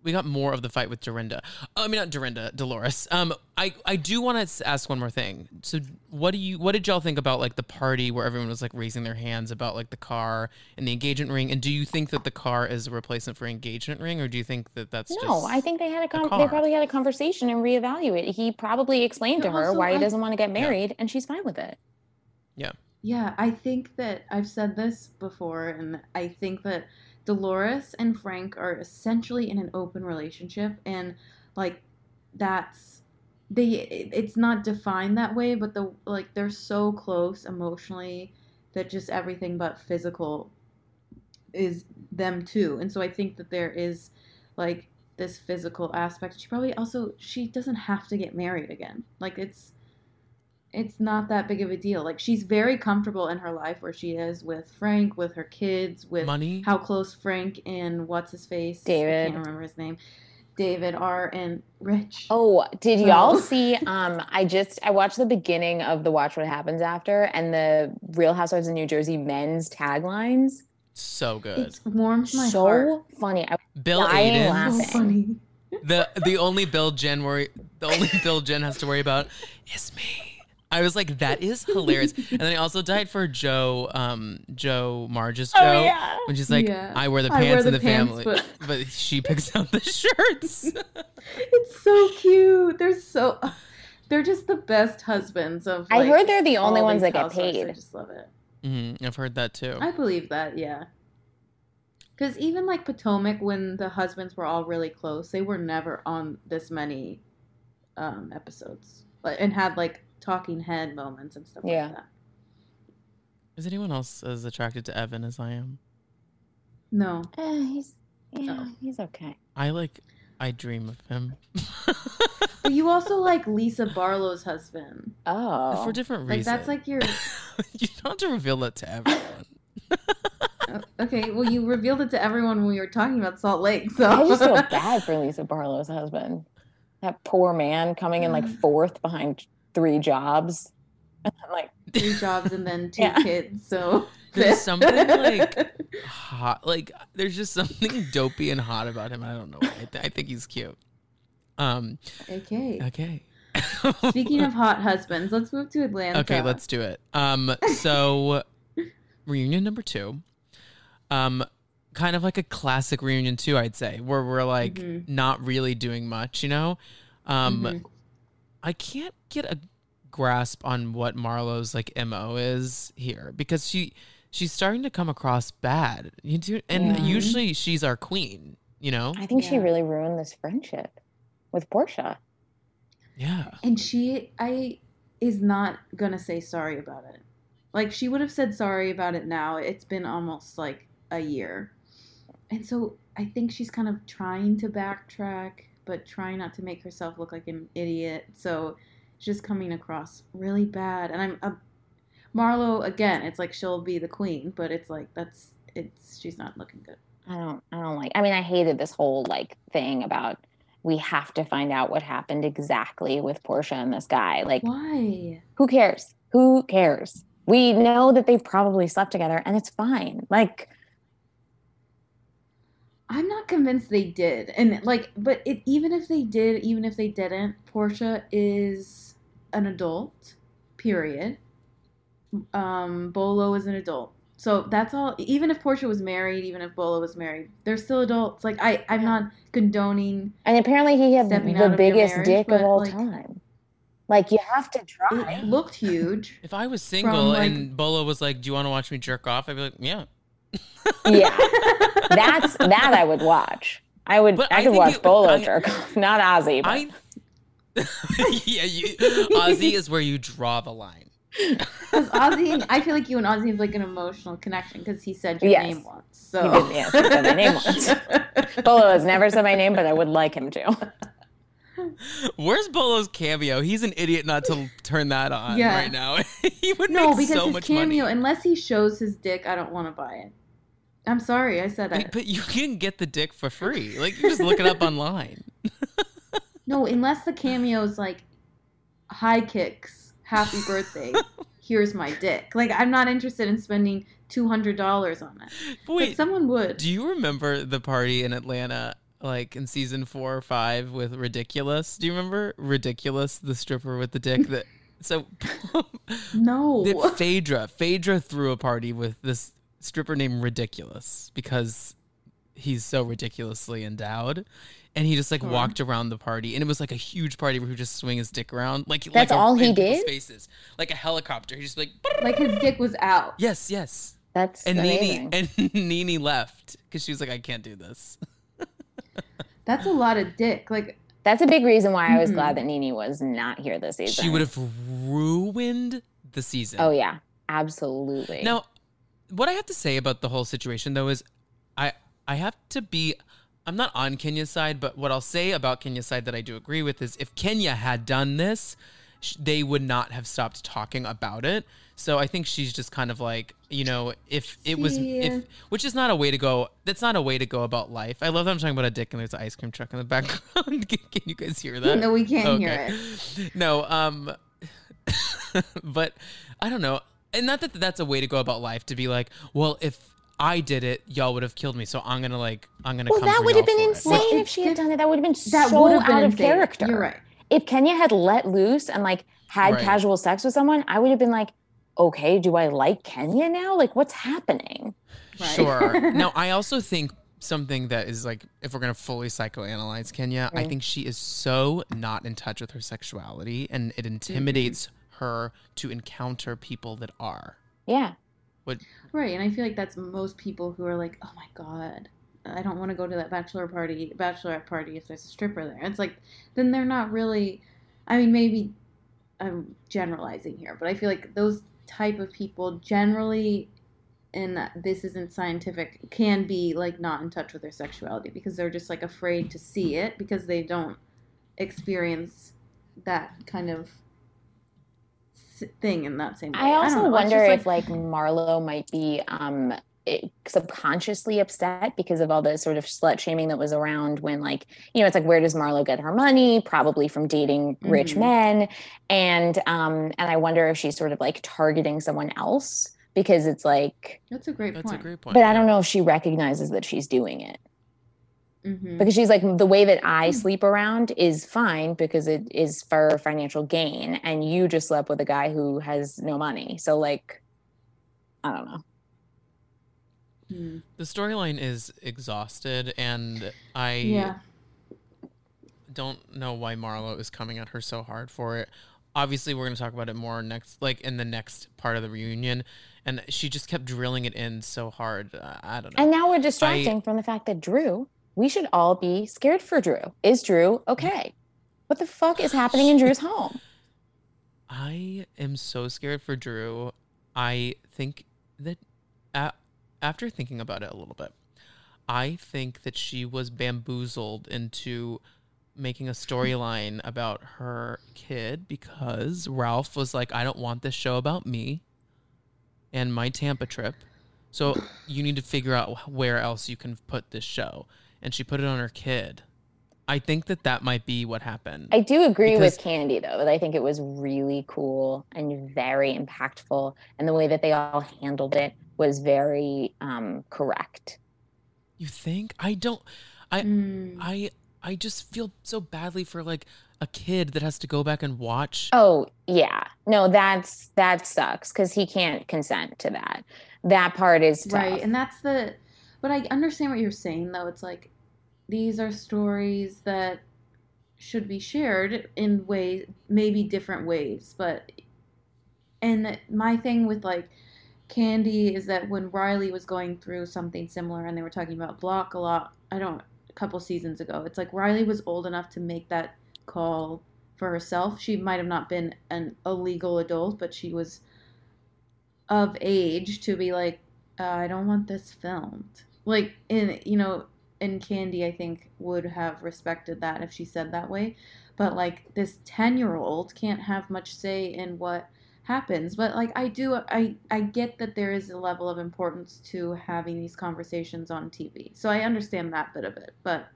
we got more of the fight with Dorinda. I mean, not Dorinda, Dolores. Um, I I do want to ask one more thing. So, what do you what did y'all think about like the party where everyone was like raising their hands about like the car and the engagement ring? And do you think that the car is a replacement for engagement ring, or do you think that that's no, just I think they had a con- car. they probably had a conversation and reevaluate. He probably explained But to her also, why he doesn't want to get married, and she's fine with it. Yeah. Yeah, I think that I've said this before, and I think that Dolores and Frank are essentially in an open relationship, and like that's they. It's not defined that way, but the like they're so close emotionally that just everything but physical is them too, and so I think that there is like this physical aspect. She probably also she doesn't have to get married again. Like it's it's not that big of a deal. Like she's very comfortable in her life where she is with Frank, with her kids, with Money. how close Frank and what's his face, David. I David. can't remember his name, David R and Rich. Oh, did y'all see? Um, I just I watched the beginning of the Watch What Happens After and the Real Housewives of New Jersey men's taglines. so good. it warms my so heart. funny. I, Bill dying Aydin. So funny. the the only Bill Jen worry the only [LAUGHS] Bill Jen has to worry about is me. I was like, that is [LAUGHS] hilarious. And then I also died for Joe, um, Joe Marge's Joe. Oh, yeah. When she's like, Yeah. I wear the I wear pants in the the pants, family. but- [LAUGHS] But... she picks out the shirts. [LAUGHS] It's so cute. They're so. [SIGHS] They're just the best husbands of. I heard they're the only ones that get paid. I just love it. Mm-hmm. I've heard that too. I believe that, yeah. Because even like Potomac, when the husbands were all really close, they were never on this many um, episodes, like, and had like talking head moments and stuff Yeah. like that. Is anyone else as attracted to Evan as I am? No, Eh, he's yeah, Oh. he's okay. I like, I dream of him. but you also like Lisa Barlow's husband. Oh, For different Like reasons. that's like your [LAUGHS] you don't have to reveal that to everyone. [LAUGHS] uh, okay. Well, you revealed it to everyone when we were talking about Salt Lake. So I just feel [LAUGHS] bad for Lisa Barlow's husband. That poor man coming in like fourth behind three jobs. And [LAUGHS] then, like three jobs and then two Yeah. kids. So [LAUGHS] There's something like [LAUGHS] hot, like there's just something dopey and hot about him. I don't know. why. I, th- I think he's cute. Um. okay. Okay. Speaking of hot husbands, let's move to Atlanta. Okay, let's do it. Um, so reunion number two, um, kind of like a classic reunion too, I'd say, where we're like Mhm. not really doing much, you know. Um, Mhm. I can't get a grasp on what Marlo's like mo is here because she she's starting to come across bad. You do, and Yeah. usually she's our queen, you know. I think she really ruined this friendship with Portia. Yeah. And she, I, is not gonna say sorry about it. Like she would have said sorry about it now. It's been almost like a year, and so I think she's kind of trying to backtrack, but trying not to make herself look like an idiot. So just coming across really bad. And I'm, uh, Marlo again. It's like she'll be the queen, but it's like that's it's she's not looking good. I don't I don't like I mean I hated this whole like thing about we have to find out what happened exactly with Portia and this guy. Like Why? who cares? Who cares? We know that they've probably slept together and it's fine. Like I'm not convinced they did. And like, but it, even if they did, even if they didn't, Portia is an adult. Period. Um, Bolo is an adult. So that's all. Even if Portia was married, even if Bolo was married, they're still adults. Like I, I'm not condoning. and apparently he had Stepping out the of biggest marriage, dick of all like- time. Like you have to try. It looked huge. If I was single like- and Bolo was like, "Do you want to watch me jerk off?" I'd be like, "Yeah." Yeah. That's that I would watch. I would But I I could think watch you- Bolo I- jerk off, not Ozzy. But I. [LAUGHS] yeah, you. Ozzy is where you draw the line. Because Ozzy, I feel like you and Ozzy have like an emotional connection because he said your Yes. name once. He So did, yes, he said my name once. [LAUGHS] Bolo has never said my name, but I would like him to. Where's Bolo's cameo? He's an idiot not to turn that on Yeah. right now. [LAUGHS] he would No, make because so his much cameo, money. unless he shows his dick, I don't want to buy it. I'm sorry, I said that. but you can get the dick for free. Like you just look it up [LAUGHS] online. No, unless the cameo's like high kicks, happy birthday, [LAUGHS] here's my dick. Like I'm not interested in spending two hundred dollars on it. But But wait, someone would. do you remember the party in Atlanta, like in season four or five with Ridiculous? Do you remember Ridiculous, the stripper with the dick? That so [LAUGHS] no. Phaedra, Phaedra threw a party with this stripper named Ridiculous because he's so ridiculously endowed. And he just like Sure. walked around the party, and it was like a huge party where he would just swing his dick around, like That's like a- all he did? Faces, like a helicopter. He just like like his dick was out. yes, yes. That's And amazing. [LAUGHS] Nene and Nini left because she was like, I can't do this. [LAUGHS] That's a lot of dick. Like That's a big reason why I was Mhm. glad that Nini was not here this season. She would have ruined the season. Oh yeah, absolutely. Now, what I have to say about the whole situation though is I I have to be I'm not on Kenya's side, but what I'll say about Kenya's side that I do agree with is if Kenya had done this, sh- they would not have stopped talking about it. So I think she's just kind of like, you know, if it was, if which is not a way to go. That's not a way to go about life. I love that I'm talking about a dick and there's an ice cream truck in the background. [LAUGHS] can, can you guys hear that? No, we can't hear it. No, um, [LAUGHS] but I don't know, and not that that's a way to go about life to be like, well, if I did it, y'all would have killed me, so I'm gonna like, I'm gonna. Well, come that would have been insane Well, if she had done it. That would have been That so would have been out of insane. character. You're right. If Kenya had let loose and like had Right. casual sex with someone, I would have been like, okay, do I like Kenya now? Like, what's happening? Right. Sure. [LAUGHS] now, I also think something that is like, if we're gonna fully psychoanalyze Kenya, I Mm. think she is so not in touch with her sexuality, and it intimidates her to encounter people that are. Yeah. What? Right, and I feel like that's most people who are like, "Oh my god, I don't want to go to that bachelor party, bachelorette party if there's a stripper there." It's like then they're not really. I mean, maybe I'm generalizing here, but I feel like those type of people generally, and this isn't scientific, can be like not in touch with their sexuality because they're just like afraid to see it because they don't experience that kind of s- thing in that same way. I also know, it's wonder just if like Marlo might be um it- subconsciously upset because of all the sort of slut shaming that was around when like you know it's like where does Marlo get her money probably from dating rich Mhm. men and um and I wonder if she's sort of like targeting someone else because it's like That's a great That's point. a great point. but I don't know if she recognizes that she's doing it hmm because she's like the way that I Hmm. sleep around is fine because it is for financial gain and you just slept with a guy who has no money so like I don't know Hmm. The storyline is exhausted, and I Yeah. don't know why Marlo is coming at her so hard for it. Obviously, we're going to talk about it more next, like in the next part of the reunion. And she just kept drilling it in so hard. Uh, I don't know. And now we're distracting from the fact that Drew, we should all be scared for Drew. Is Drew mm. okay? What the fuck is happening in [SIGHS] Drew's home? I am so scared for Drew. I think that a- after thinking about it a little bit, I think that she was bamboozled into making a storyline about her kid because Ralph was like, I don't want this show about me and my Tampa trip. So you need to figure out where else you can put this show. And she put it on her kid. I think that that might be what happened. I do agree Because- with Kandi though, that I think it was really cool and very impactful. And the way that they all handled it was very um, correct. You think? I don't. I Mm. I I just feel so badly for like a kid that has to go back and watch. Oh yeah. No, that's that sucks because he can't consent to that. That part is tough. Right, and that's the. But I understand what you're saying, though. It's like these are stories that should be shared in ways, maybe different ways, but. And my thing with like Kandi is that when Riley was going through something similar and they were talking about Block a lot, I don't, a couple seasons ago, it's like Riley was old enough to make that call for herself. She might have not been an illegal adult, but she was of age to be like, uh, I don't want this filmed. Like in you know, in Kandi, I think would have respected that if she said that way, but like this ten year old can't have much say in what happens. But like I do, I I get that there is a level of importance to having these conversations on TV, so I understand that bit of it, but.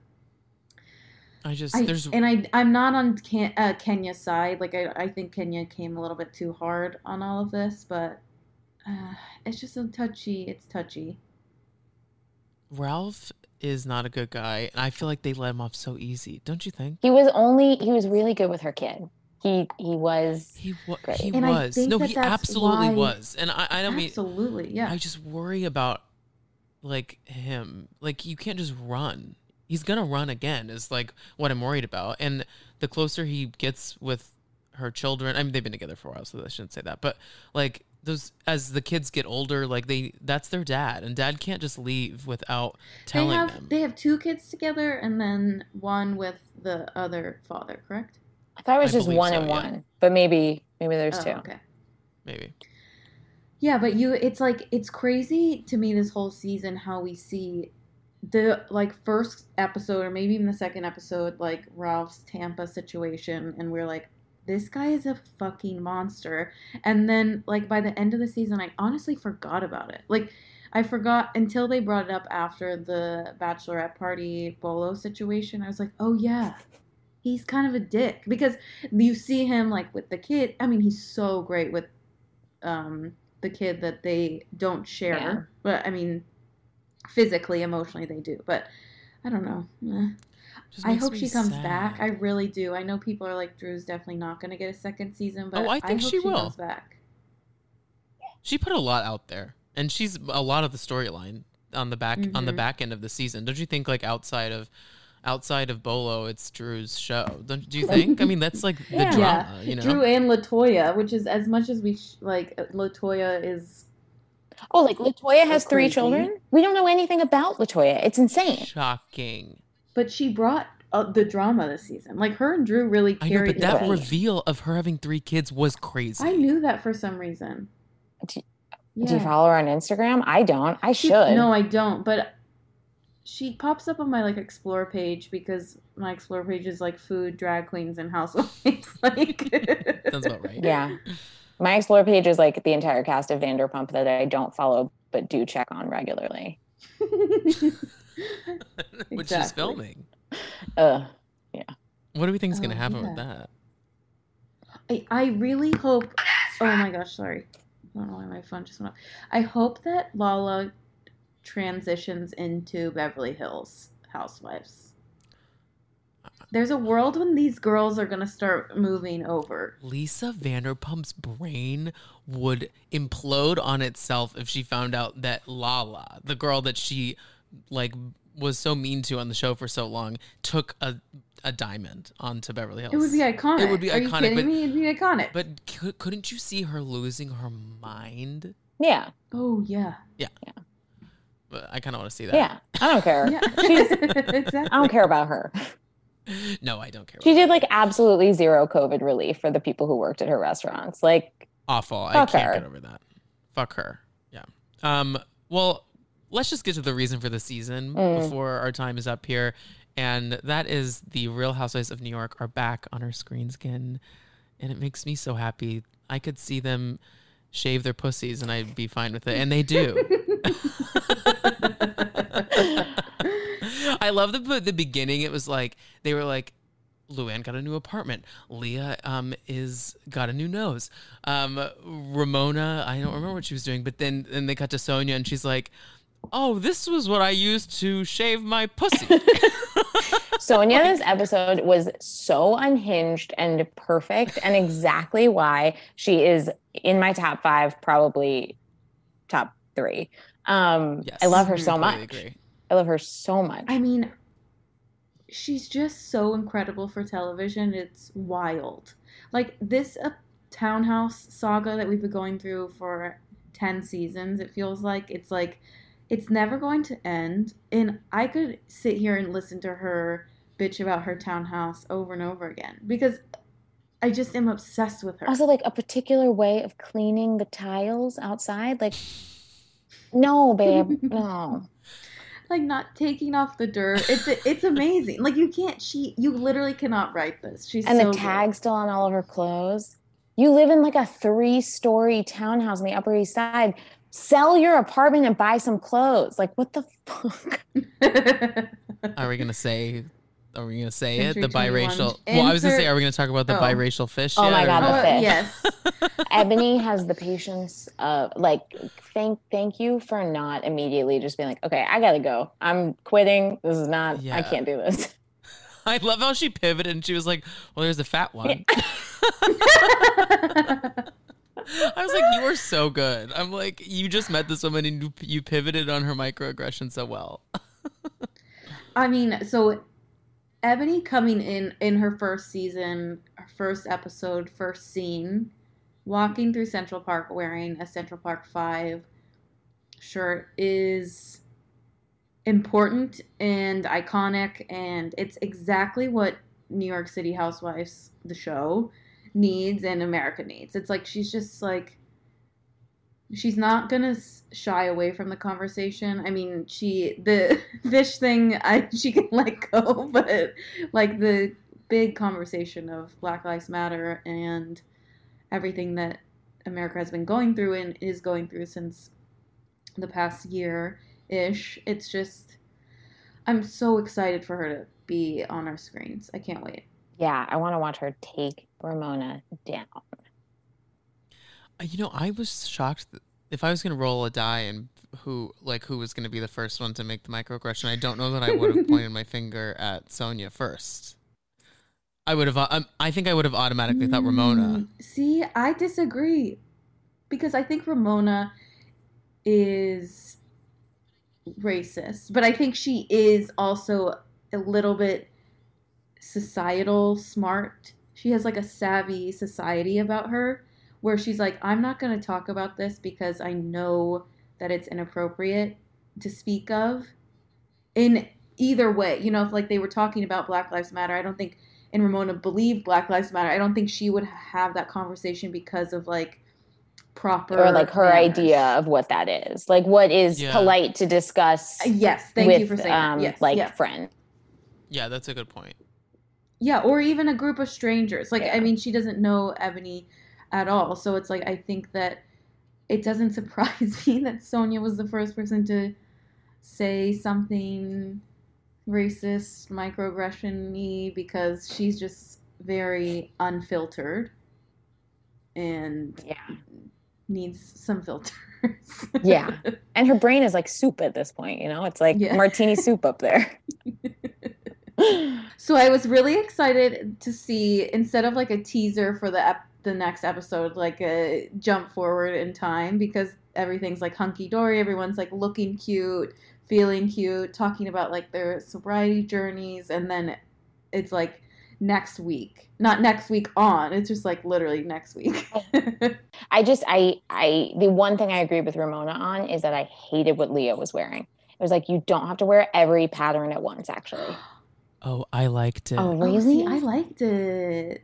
I just I, there's and I I'm not on Ken, uh, Kenya's side. Like I I think Kenya came a little bit too hard on all of this, but uh, it's just a touchy. It's touchy. Ralph is not a good guy, and I feel like they let him off so easy. Don't you think? He was only he was really good with her kid. He he was He wa- Great. he was no, that he absolutely why- was, and I I don't mean Absolutely, yeah. I just worry about like him. Like you can't just run. He's gonna run again. Is like what I'm worried about. And the closer he gets with her children, I mean they've been together for a while, so I shouldn't say that. But like those, as the kids get older, like they that's their dad, and dad can't just leave without they telling have them. they have two kids together, and then one with the other father. Correct? I thought it was I just one so, and yeah. one, but maybe maybe there's Oh, two. okay. Maybe. Yeah, but you it's like it's crazy to me this whole season how we see the like first episode or maybe even the second episode like Ralph's Tampa situation and we're like this guy is a fucking monster. And then, like, by the end of the season, I honestly forgot about it. Like, I forgot until they brought it up after the bachelorette party Bolo situation. I was like, oh, yeah, he's kind of a dick. Because you see him, like, with the kid. I mean, he's so great with um, the kid that they don't share. Yeah. But, I mean, physically, emotionally, they do. But I don't know. Eh. Just I hope she comes back. I really do. I know people are like, Drew's definitely not going to get a second season, but Oh, I think hope she will. comes back. she put a lot out there, and she's a lot of the storyline on the back on the Mhm. back end of the season. Don't you think? Like outside of outside of Bolo, it's Drew's show. Don't do you think? I mean, that's like the Yeah. drama. You know, Drew and Latoya, which is as much as we sh- like, uh, Latoya is. Oh, like Latoya has three children. We don't know anything about Latoya. It's insane. shocking. But she brought uh, the drama this season. Like her and Drew really carried. I know, carried. but that it. reveal of her having three kids was crazy. I knew that for some reason. Do- Yeah. Do you follow her on Instagram? I don't. I She- should. No, I don't. But she pops up on my like explore page because my explore page is like food, drag queens, and housewives. [LAUGHS] like [LAUGHS] Sounds about right. Yeah. My explore page is like the entire cast of Vanderpump that I don't follow but do check on regularly. [LAUGHS] Which is Exactly. filming. Ugh. What do we think is going to Oh, happen yeah. with that? I, I really hope. Oh my gosh, sorry. I don't know why my phone just went off. I hope that Lala transitions into Beverly Hills Housewives. There's a world when these girls are gonna start moving over. Lisa Vanderpump's brain would implode on itself if she found out that Lala, the girl that she like was so mean to on the show for so long, took a a diamond onto Beverly Hills. It would be iconic. It would be Are you iconic, kidding but- me? It'd be iconic. But c- couldn't you see her losing her mind? Yeah. oh yeah, Yeah. But I kind of want to see that. Yeah. I don't care. yeah, [LAUGHS] She's, [LAUGHS] exactly. I don't care about her. No, I don't care. She about did like absolutely zero COVID relief for the people who worked at her restaurants. Like, awful. I can't her. get over that. Fuck her. Yeah. Um. Well, let's just get to the reason for the season Mm. before our time is up here, and that is the Real Housewives of New York are back on our screens again, and it makes me so happy. I could see them shave their pussies, and I'd be fine with it, and they do. [LAUGHS] [LAUGHS] I love the the beginning. It was like they were like, Luann got a new apartment. Leah um is got a new nose. Um, Ramona, I don't remember what she was doing, but then then they cut to Sonja and she's like, "Oh, this was what I used to shave my pussy." [LAUGHS] Sonja, this [LAUGHS] episode was so unhinged and perfect, and exactly why she is in my top five, probably top three. Um, yes, I love her so completely much. agree. I love her so much. I mean, she's just so incredible for television. It's wild. Like this uh, townhouse saga that we've been going through for 10 seasons, it feels like it's like it's never going to end. And I could sit here and listen to her bitch about her townhouse over and over again because I just am obsessed with her. also, like a particular way of cleaning the tiles outside. Like, no, babe, no. [LAUGHS] like not taking off the dirt. It's it's amazing. Like you can't she you literally cannot write this. She's And so the tag still on all of her clothes. You live in like a three-story townhouse on the Upper East Side. Sell your apartment and buy some clothes. Like, what the [LAUGHS] fuck? Are we gonna say? Are we gonna say it? The 21. biracial. Well, I was gonna say, are we gonna talk about the Oh. biracial fish? Oh yet, my God, the fish. yes. [LAUGHS] Eboni has the patience of like thank thank you for not immediately just being like, okay, I gotta go. I'm quitting. This is not. Yeah. I can't do this. [LAUGHS] I love how she pivoted and she was like, "Well, there's a fat one." I was like, "You are so good." I'm like, "You just met this woman and you, pivoted on her microaggression so well." [LAUGHS] I mean, so Eboni coming in in her first season, her first episode, first scene, walking through Central Park wearing a Central Park 5 shirt is important and iconic and it's exactly what New York City Housewives the show needs and America needs. It's like she's just like she's not gonna shy away from the conversation. I mean, she the [LAUGHS] fish thing, I [LAUGHS] she can let go, [LAUGHS] but like the big conversation of Black Lives Matter and everything that America has been going through and is going through since the past year ish. It's just, I'm so excited for her to be on our screens. I can't wait. Yeah, I want to watch her take Ramona down. Uh, You know, I was shocked that if I was going to roll a die and who like who was going to be the first one to make the microaggression, I don't know that I would have pointed my finger at Sonja first. I would have. Um, I think I would have automatically thought Ramona. Mm, See, I disagree because I think Ramona is racist, but I think she is also a little bit societal smart. She has like a savvy society about her where she's like, I'm not going to talk about this because I know that it's inappropriate to speak of. In either way, you know, if like they were talking about Black Lives Matter, I don't think, and Ramona believed Black Lives Matter, I don't think she would have that conversation because of like proper Or like her manners. idea of what that is. Like what is Yeah. polite to discuss Uh, Yes, thank with you for saying um, that. Yes, like yeah. friends. Yeah, that's a good point. Yeah, or even a group of strangers. Like, Yeah. I mean, she doesn't know Eboni at all. So it's like, I think that it doesn't [LAUGHS] surprise me that Sonja was the first person to say something racist, microaggression y because she's just very unfiltered and Yeah. needs some filters. Yeah. [LAUGHS] And her brain is like soup at this point, you know? It's like Yeah. martini soup up there. [LAUGHS] So I was really excited to see instead of like a teaser for the ep- the next episode, like a jump forward in time because everything's like hunky dory. Everyone's like looking cute, feeling cute, talking about like their sobriety journeys, and then it's like next week, not next week on. It's just like literally next week. Oh. I just I I the one thing I agree with Ramona on is that I hated what Leah was wearing. It was like you don't have to wear every pattern at once, actually. Oh, I liked it. Oh, Oh, really? see, I liked it.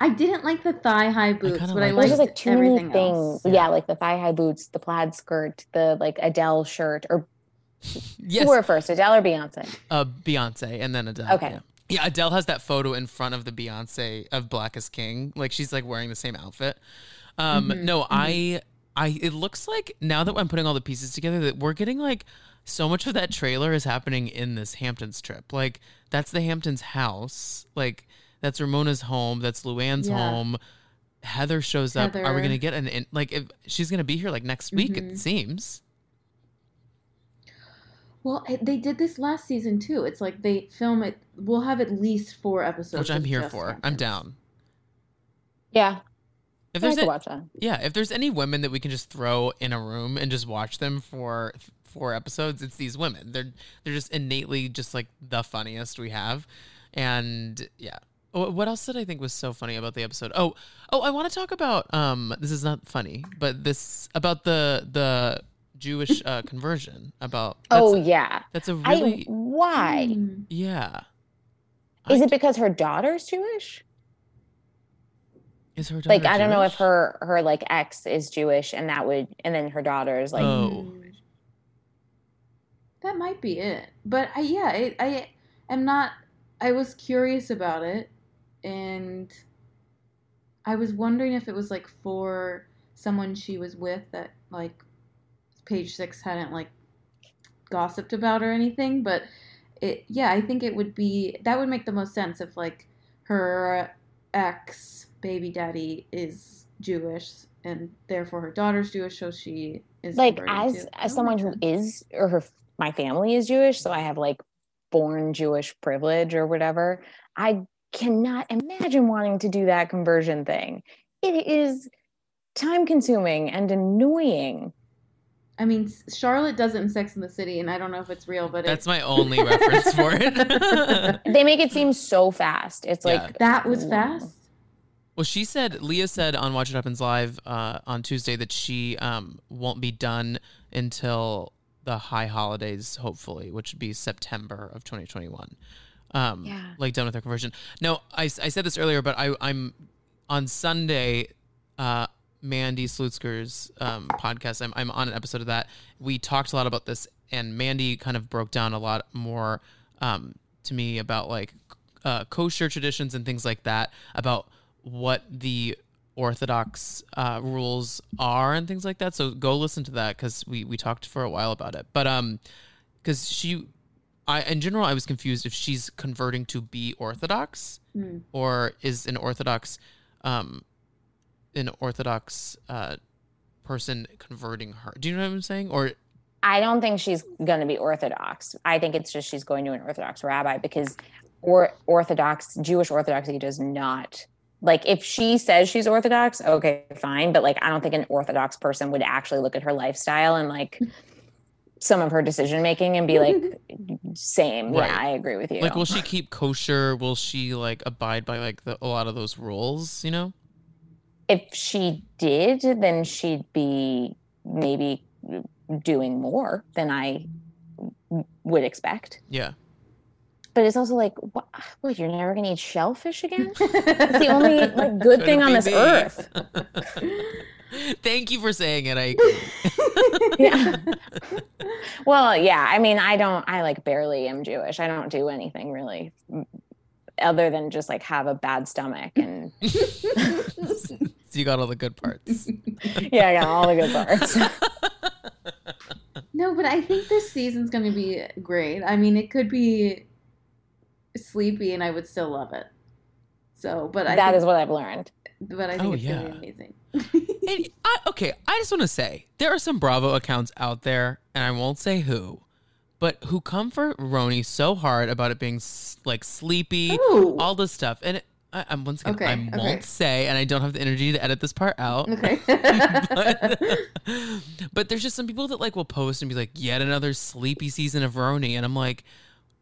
I didn't like the thigh high boots, kinda but I liked There's liked just like too many everything things. else. Yeah. like the thigh high boots, the plaid skirt, the like Adele shirt, or [LAUGHS] yes, who were first, Adele or Beyonce? uh, Beyonce and then Adele. Okay. Yeah. Yeah, Adele has that photo in front of the Beyonce of Black is King. Like she's like wearing the same outfit. Um Mhm, no, mhm. I I it looks like now that I'm putting all the pieces together that we're getting like so much of that trailer is happening in this Hamptons trip. Like that's the Hamptons house. Like that's Ramona's home, that's Luann's Yeah. home. Heather shows up. Are we going to get an in, like if she's going to be here like next week Mhm. it seems. Well, they did this last season too. It's like they film it. We'll have at least four episodes. Which I'm here just for. I'm down. Yeah, If I there's could a, watch that. Yeah, if there's any women that we can just throw in a room and just watch them for th- four episodes, it's these women. They're they're just innately just like the funniest we have, and yeah. What else did I think was so funny about the episode? Oh, oh, I want to talk about um. This is not funny, but this about the the Jewish uh, [LAUGHS] conversion. About that's, Oh yeah. that's a really why? Mm. yeah. Is I- it because her daughter's Jewish? is her Like daughter I don't know if her her like ex is Jewish and that would and then her daughter is like Oh. That might be it. But I, yeah, I, I am not. I was curious about it, and I was wondering if it was like for someone she was with that like Page Six hadn't like gossiped about or anything. But it, yeah, I think it would be that would make the most sense if like her ex baby daddy is Jewish and therefore her daughter's Jewish, so she is like as. As someone who is or her my family is Jewish, so I have like born Jewish privilege or whatever. I cannot imagine wanting to do that conversion thing. It is time consuming and annoying. I mean, Charlotte does it in Sex in the City, and I don't know if it's real, but That's it, my only reference for it. [LAUGHS] They make it seem so fast. It's Yeah. like that was Wow. fast. Well, she said, Leah said on Watch What Happens Live uh, on Tuesday that she um, won't be done until the high holidays, hopefully, which would be September of 2021. Um, Yeah. Like done with her conversion. No, I said this earlier, but I, I'm on Sunday, uh, Mandy Slutzker's um, podcast. I'm, I'm on an episode of that. We talked a lot about this, and Mandy kind of broke down a lot more um, to me about like uh, kosher traditions and things like that about what the orthodox uh, rules are and things like that. So go listen to that because we we talked for a while about it. But um, because she, I in general I was confused if she's converting to be Orthodox Mm. or is an Orthodox, um, an Orthodox uh person converting her. Do you know what I'm saying? Or I don't think she's going to be Orthodox. I think it's just she's going to an Orthodox rabbi because or Orthodox Jewish Orthodoxy does not like if she says she's Orthodox, okay, fine. But like I don't think an Orthodox person would actually look at her lifestyle and like hmm. some of her decision making and be like, [LAUGHS] same. Right. Yeah, I agree with you. like, will she keep kosher? Will she like abide by like the, a lot of those rules? You know? if she did, then she'd be maybe doing more than I would expect. Yeah. But it's also like, what? what you're never gonna eat shellfish again? [LAUGHS] It's the only like good thing Couldn't on this me. earth. [LAUGHS] Thank you for saying it. I agree. [LAUGHS] Yeah. well, yeah. I mean, I don't. I like barely am Jewish. I don't do anything really, other than just like have a bad stomach and so you got all the good parts. yeah, I got all the good parts. No, but I think this season's going to be great. I mean, it could be sleepy, and I would still love it. So, but I That think, is what I've learned. but I oh, think Oh, it's going to yeah. be amazing. [LAUGHS] And I, okay, I just want to say there are some Bravo accounts out there, and I won't say who, but who come for RHONY so hard about it being s- like sleepy, Ooh. all this stuff. And it, I, I'm once again, Okay, I okay. won't say, and I don't have the energy to edit this part out. Okay. but, [LAUGHS] [LAUGHS] but there's just some people that like will post and be like, yet another sleepy season of RHONY, and I'm like,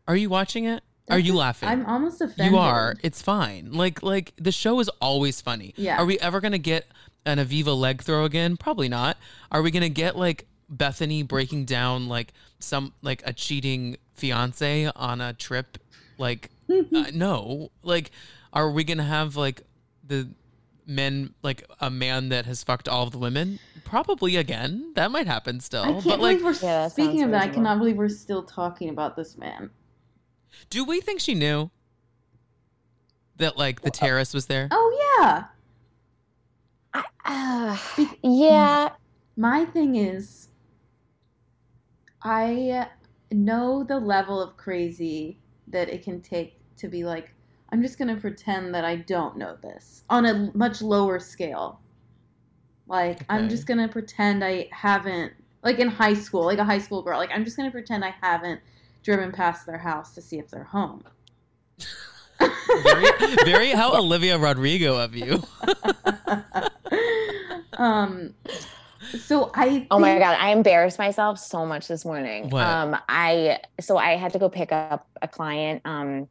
are you watching it? Are you laughing? I'm almost offended. You are. It's fine. Like like the show is always funny. Yeah. Are we ever gonna get an Aviva leg throw again? Probably not. Are we gonna get like Bethany breaking down like some like a cheating fiance on a trip? Like uh, [LAUGHS] no. Like are we gonna have like the men like a man that has fucked all of the women? Probably again. That might happen still. I can't but like believe we're Yeah, speaking of that. I cannot believe we're still talking about this man. Do we think she knew that like the terrorist was there? Oh yeah. Uh, Be- yeah, My thing is, I know the level of crazy that it can take to be like, I'm just going to pretend that I don't know this on a much lower scale. Like, I'm just going to pretend I haven't, like in high school, like a high school girl, like, I'm just going to pretend I haven't driven past their house to see if they're home. very, very how [LAUGHS] Olivia Rodrigo of you. [LAUGHS] um, so I. Oh my god, I embarrassed myself so much this morning. What? Um I so I had to go pick up a client um and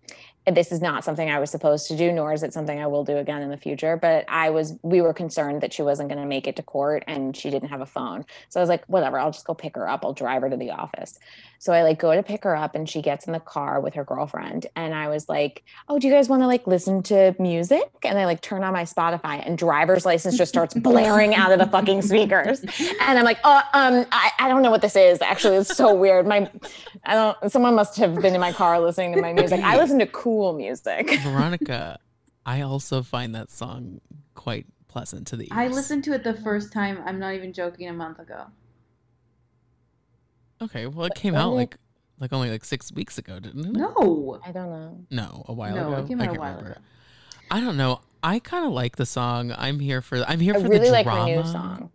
this is not something I was supposed to do nor is it something I will do again in the future, but I was we were concerned that she wasn't going to make it to court and she didn't have a phone. So I was like, whatever, I'll just go pick her up. I'll drive her to the office. So I like go to pick her up and she gets in the car with her girlfriend and I was like, "Oh, do you guys want to like listen to music?" And I like turn on my Spotify and driver's license just starts blaring out of the fucking speakers. And I'm like, "Oh, um I, I don't know what this is. Actually, it's so weird. My I don't someone must have been in my car listening to my music. I listen to cool music." [LAUGHS] Veronica, I also find that song quite pleasant to the ears. I listened to it the first time, I'm not even joking, a month ago. Okay, well, it came out did- like like only like six weeks ago, didn't it? No. I don't know. no, a while no, ago. it came I out a can't while remember. ago. I don't know. I kind of like the song. I'm here for. I'm here I for really the like drama. new song.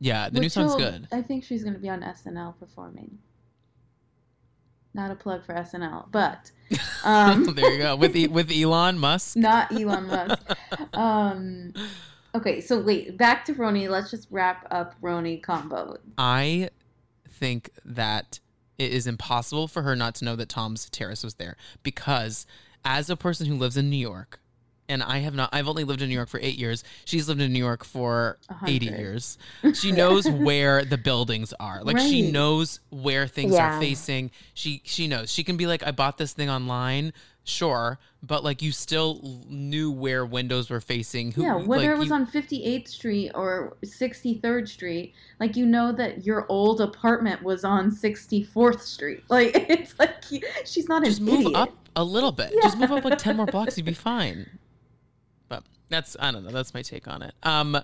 Yeah, the But new song's good. I think she's going to be on SNL performing. Not a plug for SNL, but [LAUGHS] um, [LAUGHS] there you go with e- [LAUGHS] with Elon Musk. not Elon Musk. Um, okay, so wait, back to RHONY. Let's just wrap up RHONY combo. I think that it is impossible for her not to know that Tom's terrace was there because as a person who lives in New York and I have not I've only lived in New York for 8 years. She's lived in New York for A 80 hundred. years. [LAUGHS] She knows where the buildings are. Like she knows where things Yeah. are facing. She she knows. She can be like I bought this thing online, sure, but like you still knew where windows were facing. Who, yeah, whether like, it was you- on 58th Street or 63rd Street, like you know that your old apartment was on 64th Street. [LAUGHS] Like it's like she's not just an move idiot. up A little bit. Just move up like 10 more blocks, you'd be fine. That's, I don't know. That's my take on it. Um,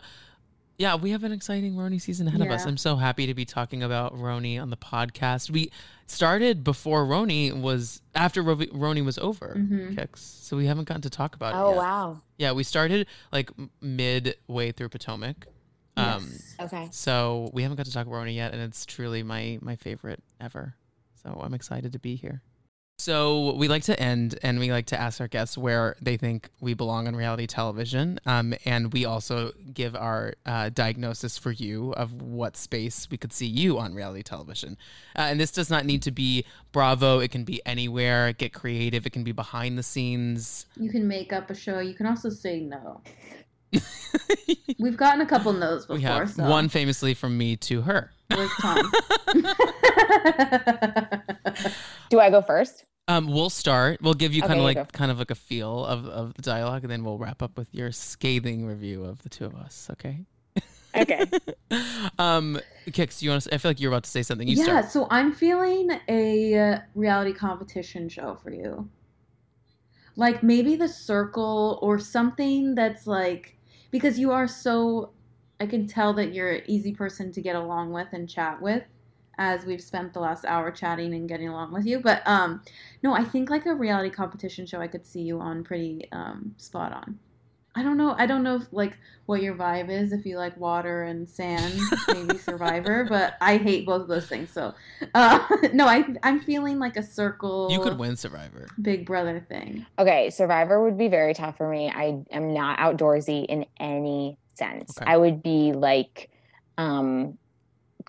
yeah, we have an exciting RHONY season ahead of us. Yeah. I'm so happy to be talking about RHONY on the podcast. We started before RHONY was, after Ro- RHONY was over, Mhm. Kix. So we haven't gotten to talk about it Oh wow. Yeah, we started like midway through Potomac. Um, Yes. Okay. so we haven't got to talk about RHONY yet, and it's truly my my favorite ever. So I'm excited to be here. So we like to end, and we like to ask our guests where they think we belong on reality television, um, and we also give our uh, diagnosis for you of what space we could see you on reality television. Uh, and this does not need to be Bravo; it can be anywhere. Get creative; it can be behind the scenes. You can make up a show. You can also say no. [LAUGHS] We've gotten a couple no's before. we have so. one famously from me to her. Tom? [LAUGHS] [LAUGHS] Do I go first? Um, we'll start. We'll give you kind of like kind of like a feel of, of the dialogue, and then we'll wrap up with your scathing review of the two of us. Okay. Okay. [LAUGHS] um, Kix, you want to? I feel like you're about to say something. You yeah, start. so I'm feeling a uh, reality competition show for you. Like maybe The Circle or something that's like because you are so I can tell that you're an easy person to get along with and chat with as we've spent the last hour chatting and getting along with you. But um no, I think like a reality competition show I could see you on pretty um spot on. I don't know. I don't know if like what your vibe is. If you like water and sand, maybe [LAUGHS] Survivor. But I hate both of those things. So, uh, [LAUGHS] no, I I'm feeling like a circle. You could win Survivor. Big Brother thing. Okay, Survivor would be very tough for me. I am not outdoorsy in any sense. Okay. I would be like um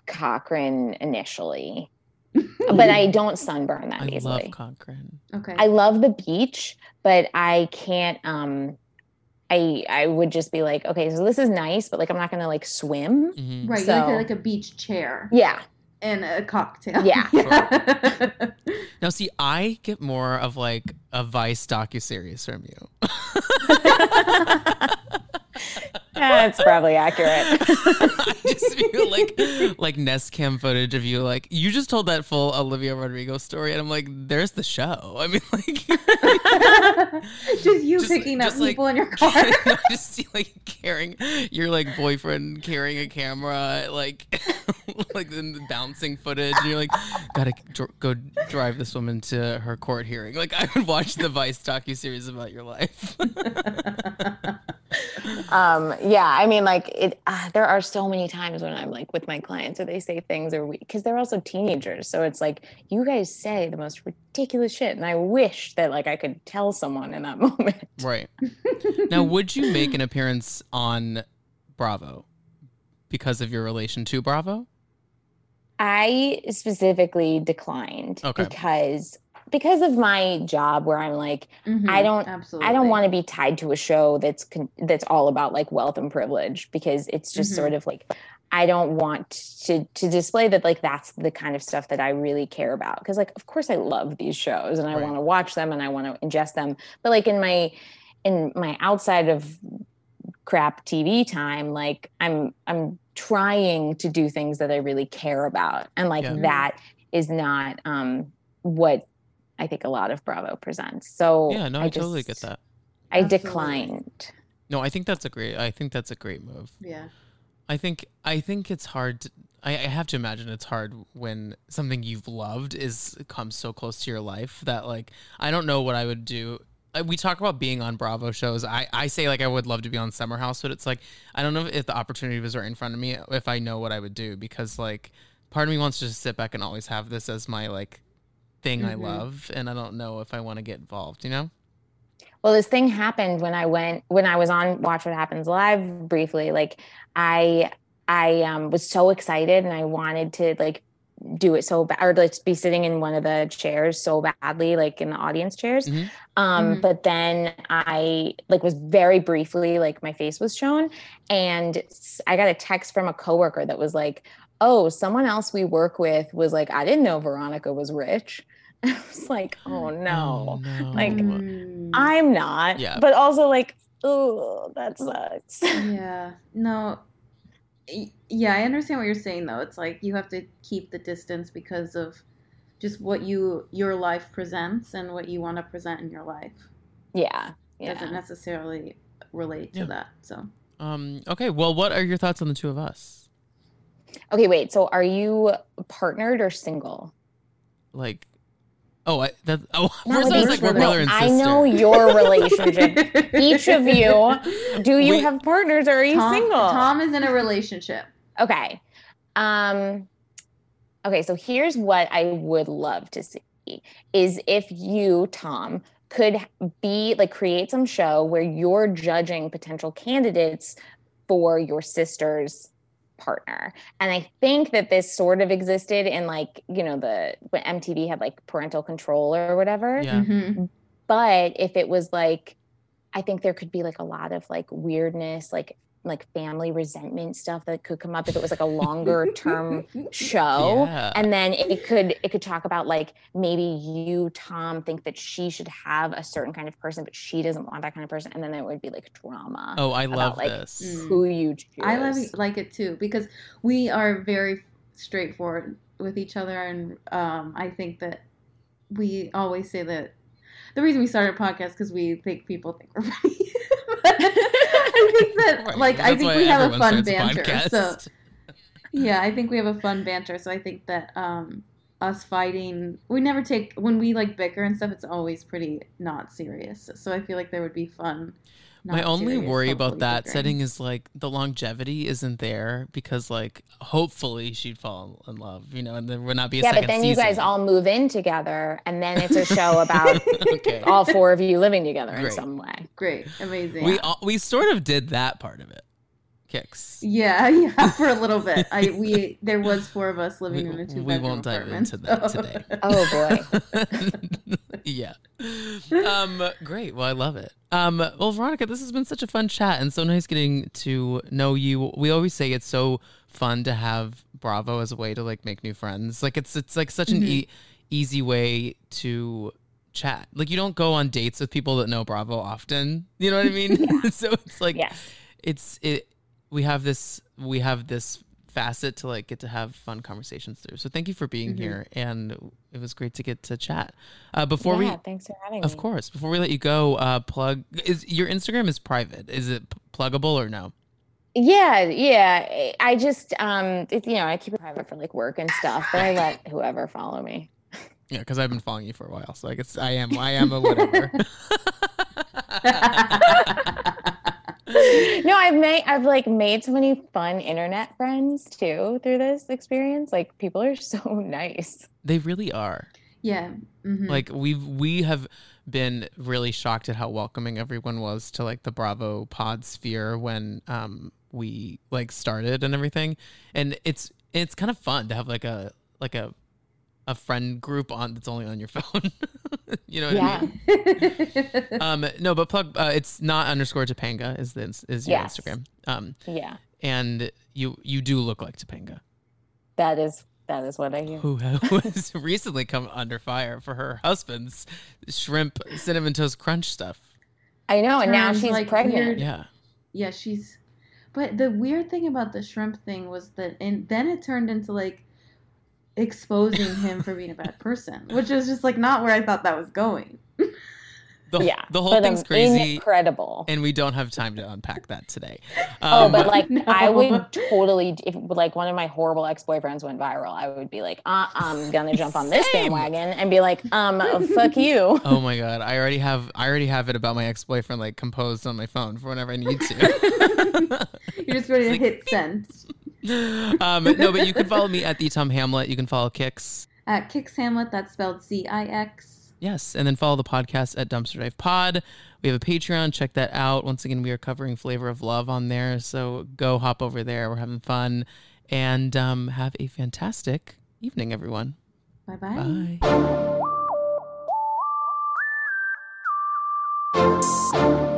Cochran initially. [LAUGHS] but I don't sunburn that I easily. love Cochran. Okay. I love the beach, but I can't um I I would just be like, okay, so this is nice, but like I'm not gonna like swim. Mhm. right. you like, a, like a beach chair Yeah. and a cocktail. Yeah. [LAUGHS] Yeah. Now, see, I get more of like a Vice docu series from you. [LAUGHS] That's probably accurate. [LAUGHS] I just feel like like Nest Cam footage of you. Like you just told that full Olivia Rodrigo story, and I'm like, there's the show. I mean, [LAUGHS] like. [LAUGHS] just you Just- picking up just like- people in your car. I just see like carrying your like boyfriend carrying a camera, like like then the bouncing footage, and you're like, gotta dr- go drive this woman to her court hearing. Like I would watch the Vice docu series about your life. um yeah i mean like it uh, there are so many times when i'm like with my clients or they say things or we because they're also teenagers so it's like you guys say the most ridiculous shit and i wish that like i could tell someone in that [LAUGHS] moment right [LAUGHS] now, would you make an appearance on Bravo because of your relation to Bravo? i specifically declined Okay. because because of my job where i'm like Mhm, I don't- Absolutely. I don't want to be tied to a show that's con- that's all about like wealth and privilege because it's just Mhm. sort of like I don't want to to display that like that's the kind of stuff that I really care about because like of course I love these shows and I Right. want to watch them and I want to ingest them but like in my in my outside of crap TV time like I'm I'm trying to do things that I really care about and like Yeah. that is not um what I think a lot of Bravo presents. So Yeah, no, I, totally get that. I Absolutely. declined. No, I think that's a great. I think that's a great move. Yeah. I think I think it's hard. To, I, I have to imagine it's hard when something you've loved is comes so close to your life that like I don't know what I would do. Uh, We talk about being on Bravo shows. I, I say like I would love to be on Summer House, but it's like I don't know if the opportunity was right in front of me if I know what I would do because like part of me wants to just sit back and always have this as my like thing I Mhm. love, and I don't know if I want to get involved. You know? Well, this thing happened when I went when I was on Watch What Happens Live briefly. Like I I um, was so excited and I wanted to like do it so bad or like be sitting in one of the chairs so badly, like in the audience chairs. Mhm. Um, Mhm. but then I like was very briefly like my face was shown, and i got a text from a coworker that was like, "Oh, someone else we work with was like, I didn't know Veronica was rich." [LAUGHS] I was like, "Oh no." Oh, no. Like, Mm, I'm not. Yeah. But also like, oh, that sucks. [LAUGHS] yeah. No. Yeah, I understand what you're saying though. It's like you have to keep the distance because of just what you your life presents and what you want to present in your life Yeah. Yeah. doesn't necessarily relate to Yeah. that. So Um, okay, well, what are your thoughts on the two of us? Okay, wait. So are you partnered or single? Like, oh, I, that, oh, [LAUGHS] Not first with I like, we're brother and sister. I know your relationship. [LAUGHS] Each of you, Do you We- have partners or are you Tom, single? Tom is in a relationship. Okay. Um okay, so here's what I would love to see is if you, Tom, could be like create some show where you're judging potential candidates for your sister's partner. And I think that this sort of existed in like, you know, the when MTV had like parental control or whatever Yeah. Mhm. but if it was like i think there could be like a lot of like weirdness like like family resentment stuff that could come up if it was like a longer term [LAUGHS] show Yeah. and then it could it could talk about like maybe you tom think that she should have a certain kind of person but she doesn't want that kind of person and then there would be like drama oh, I about, love like, this. Mm. who you choose I love like it too because we are very straightforward with each other, and um, I think that we always say that the reason we started a podcast because we think people think we're funny. [LAUGHS] I think that Right, like I think we have a fun banter. So yeah, I think we have a fun banter. So I think that um, us fighting, we never take when we like bicker and stuff. It's always pretty not serious. So I feel like there would be fun. My only serious, worry about that bickering. setting is like the longevity isn't there because like hopefully she'd fall in love, you know, and there would not be a yeah second but then you guys all move in together and then it's a show about [LAUGHS] okay. all four of you living together in some way Great, amazing. We all, we sort of did that part of it. Kix. Yeah, [LAUGHS] yeah, for a little bit. I we [LAUGHS] there was four of us living We- in a two bedroom apartment. we bedroom won't dive apartment. into that so- today. oh boy yeah. Um, great. Well, I love it. Um, well, Veronica, this has been such a fun chat and so nice getting to know you. We always say it's so fun to have Bravo as a way to like make new friends. Like it's it's like such an Mhm. e- easy way to chat. Like you don't go on dates with people that know Bravo often. You know what I mean? [LAUGHS] [LAUGHS] so it's like yes it's it we have this we have this facet to like get to have fun conversations through. So thank you for being Mhm. here and it was great to get to chat. Uh before yeah, we thanks for having of me. course, before we let you go, uh plug is your Instagram is private. Is it p- pluggable or no? Yeah, yeah. I just um it, you know, I keep it private for like work and stuff, but I let whoever follow me. [LAUGHS] Yeah, cuz I've been following you for a while, so I guess I am I am a whatever. [LAUGHS] [LAUGHS] [LAUGHS] no, I've made I've like made so many fun internet friends too through this experience. Like people are [LAUGHS] so nice. they really are. yeah. mhm. like we've we have been really shocked at how welcoming everyone was to like the bravo pod sphere when um we like started and everything and it's it's kind of fun to have like a like a a friend group on that's only on your [LAUGHS] phone [LAUGHS] you know what Yeah. i mean [LAUGHS] um no but plug uh, it's not underscore topanga is the is your Yes. instagram um Yeah. and you you do look like topanga That is that is what I do. who has recently come under fire for her husband's shrimp cinnamon toast crunch stuff. I know, and now she's like, pregnant. weird. Yeah. yeah, she's. But the weird thing about the shrimp thing was that, and then it turned into like exposing him for being a bad person, which is just like not where I thought that was going. The, yeah. the whole thing's um, crazy, Incredible. and we don't have time to unpack that today. oh, Um, but like [LAUGHS] No. I would totally if like one of my horrible ex-boyfriends went viral, I would be like, uh, I'm gonna jump on this Same. bandwagon and be like, um, fuck you. oh my god, I already have I already have it about my ex boyfriend like composed on my phone for whenever I need to. [LAUGHS] You're just ready to Like- hit send. [LAUGHS] um, no, but you can follow me at the Tom Hamlet. You can follow Kix At Kix Hamlet, that's spelled C I X. Yes, and then follow the podcast at Dumpster Dive Pod. We have a Patreon. Check that out. Once again, we are covering Flavor of Love on there, so go hop over there. We're having fun, and um, have a fantastic evening, everyone. Bye-bye. Bye.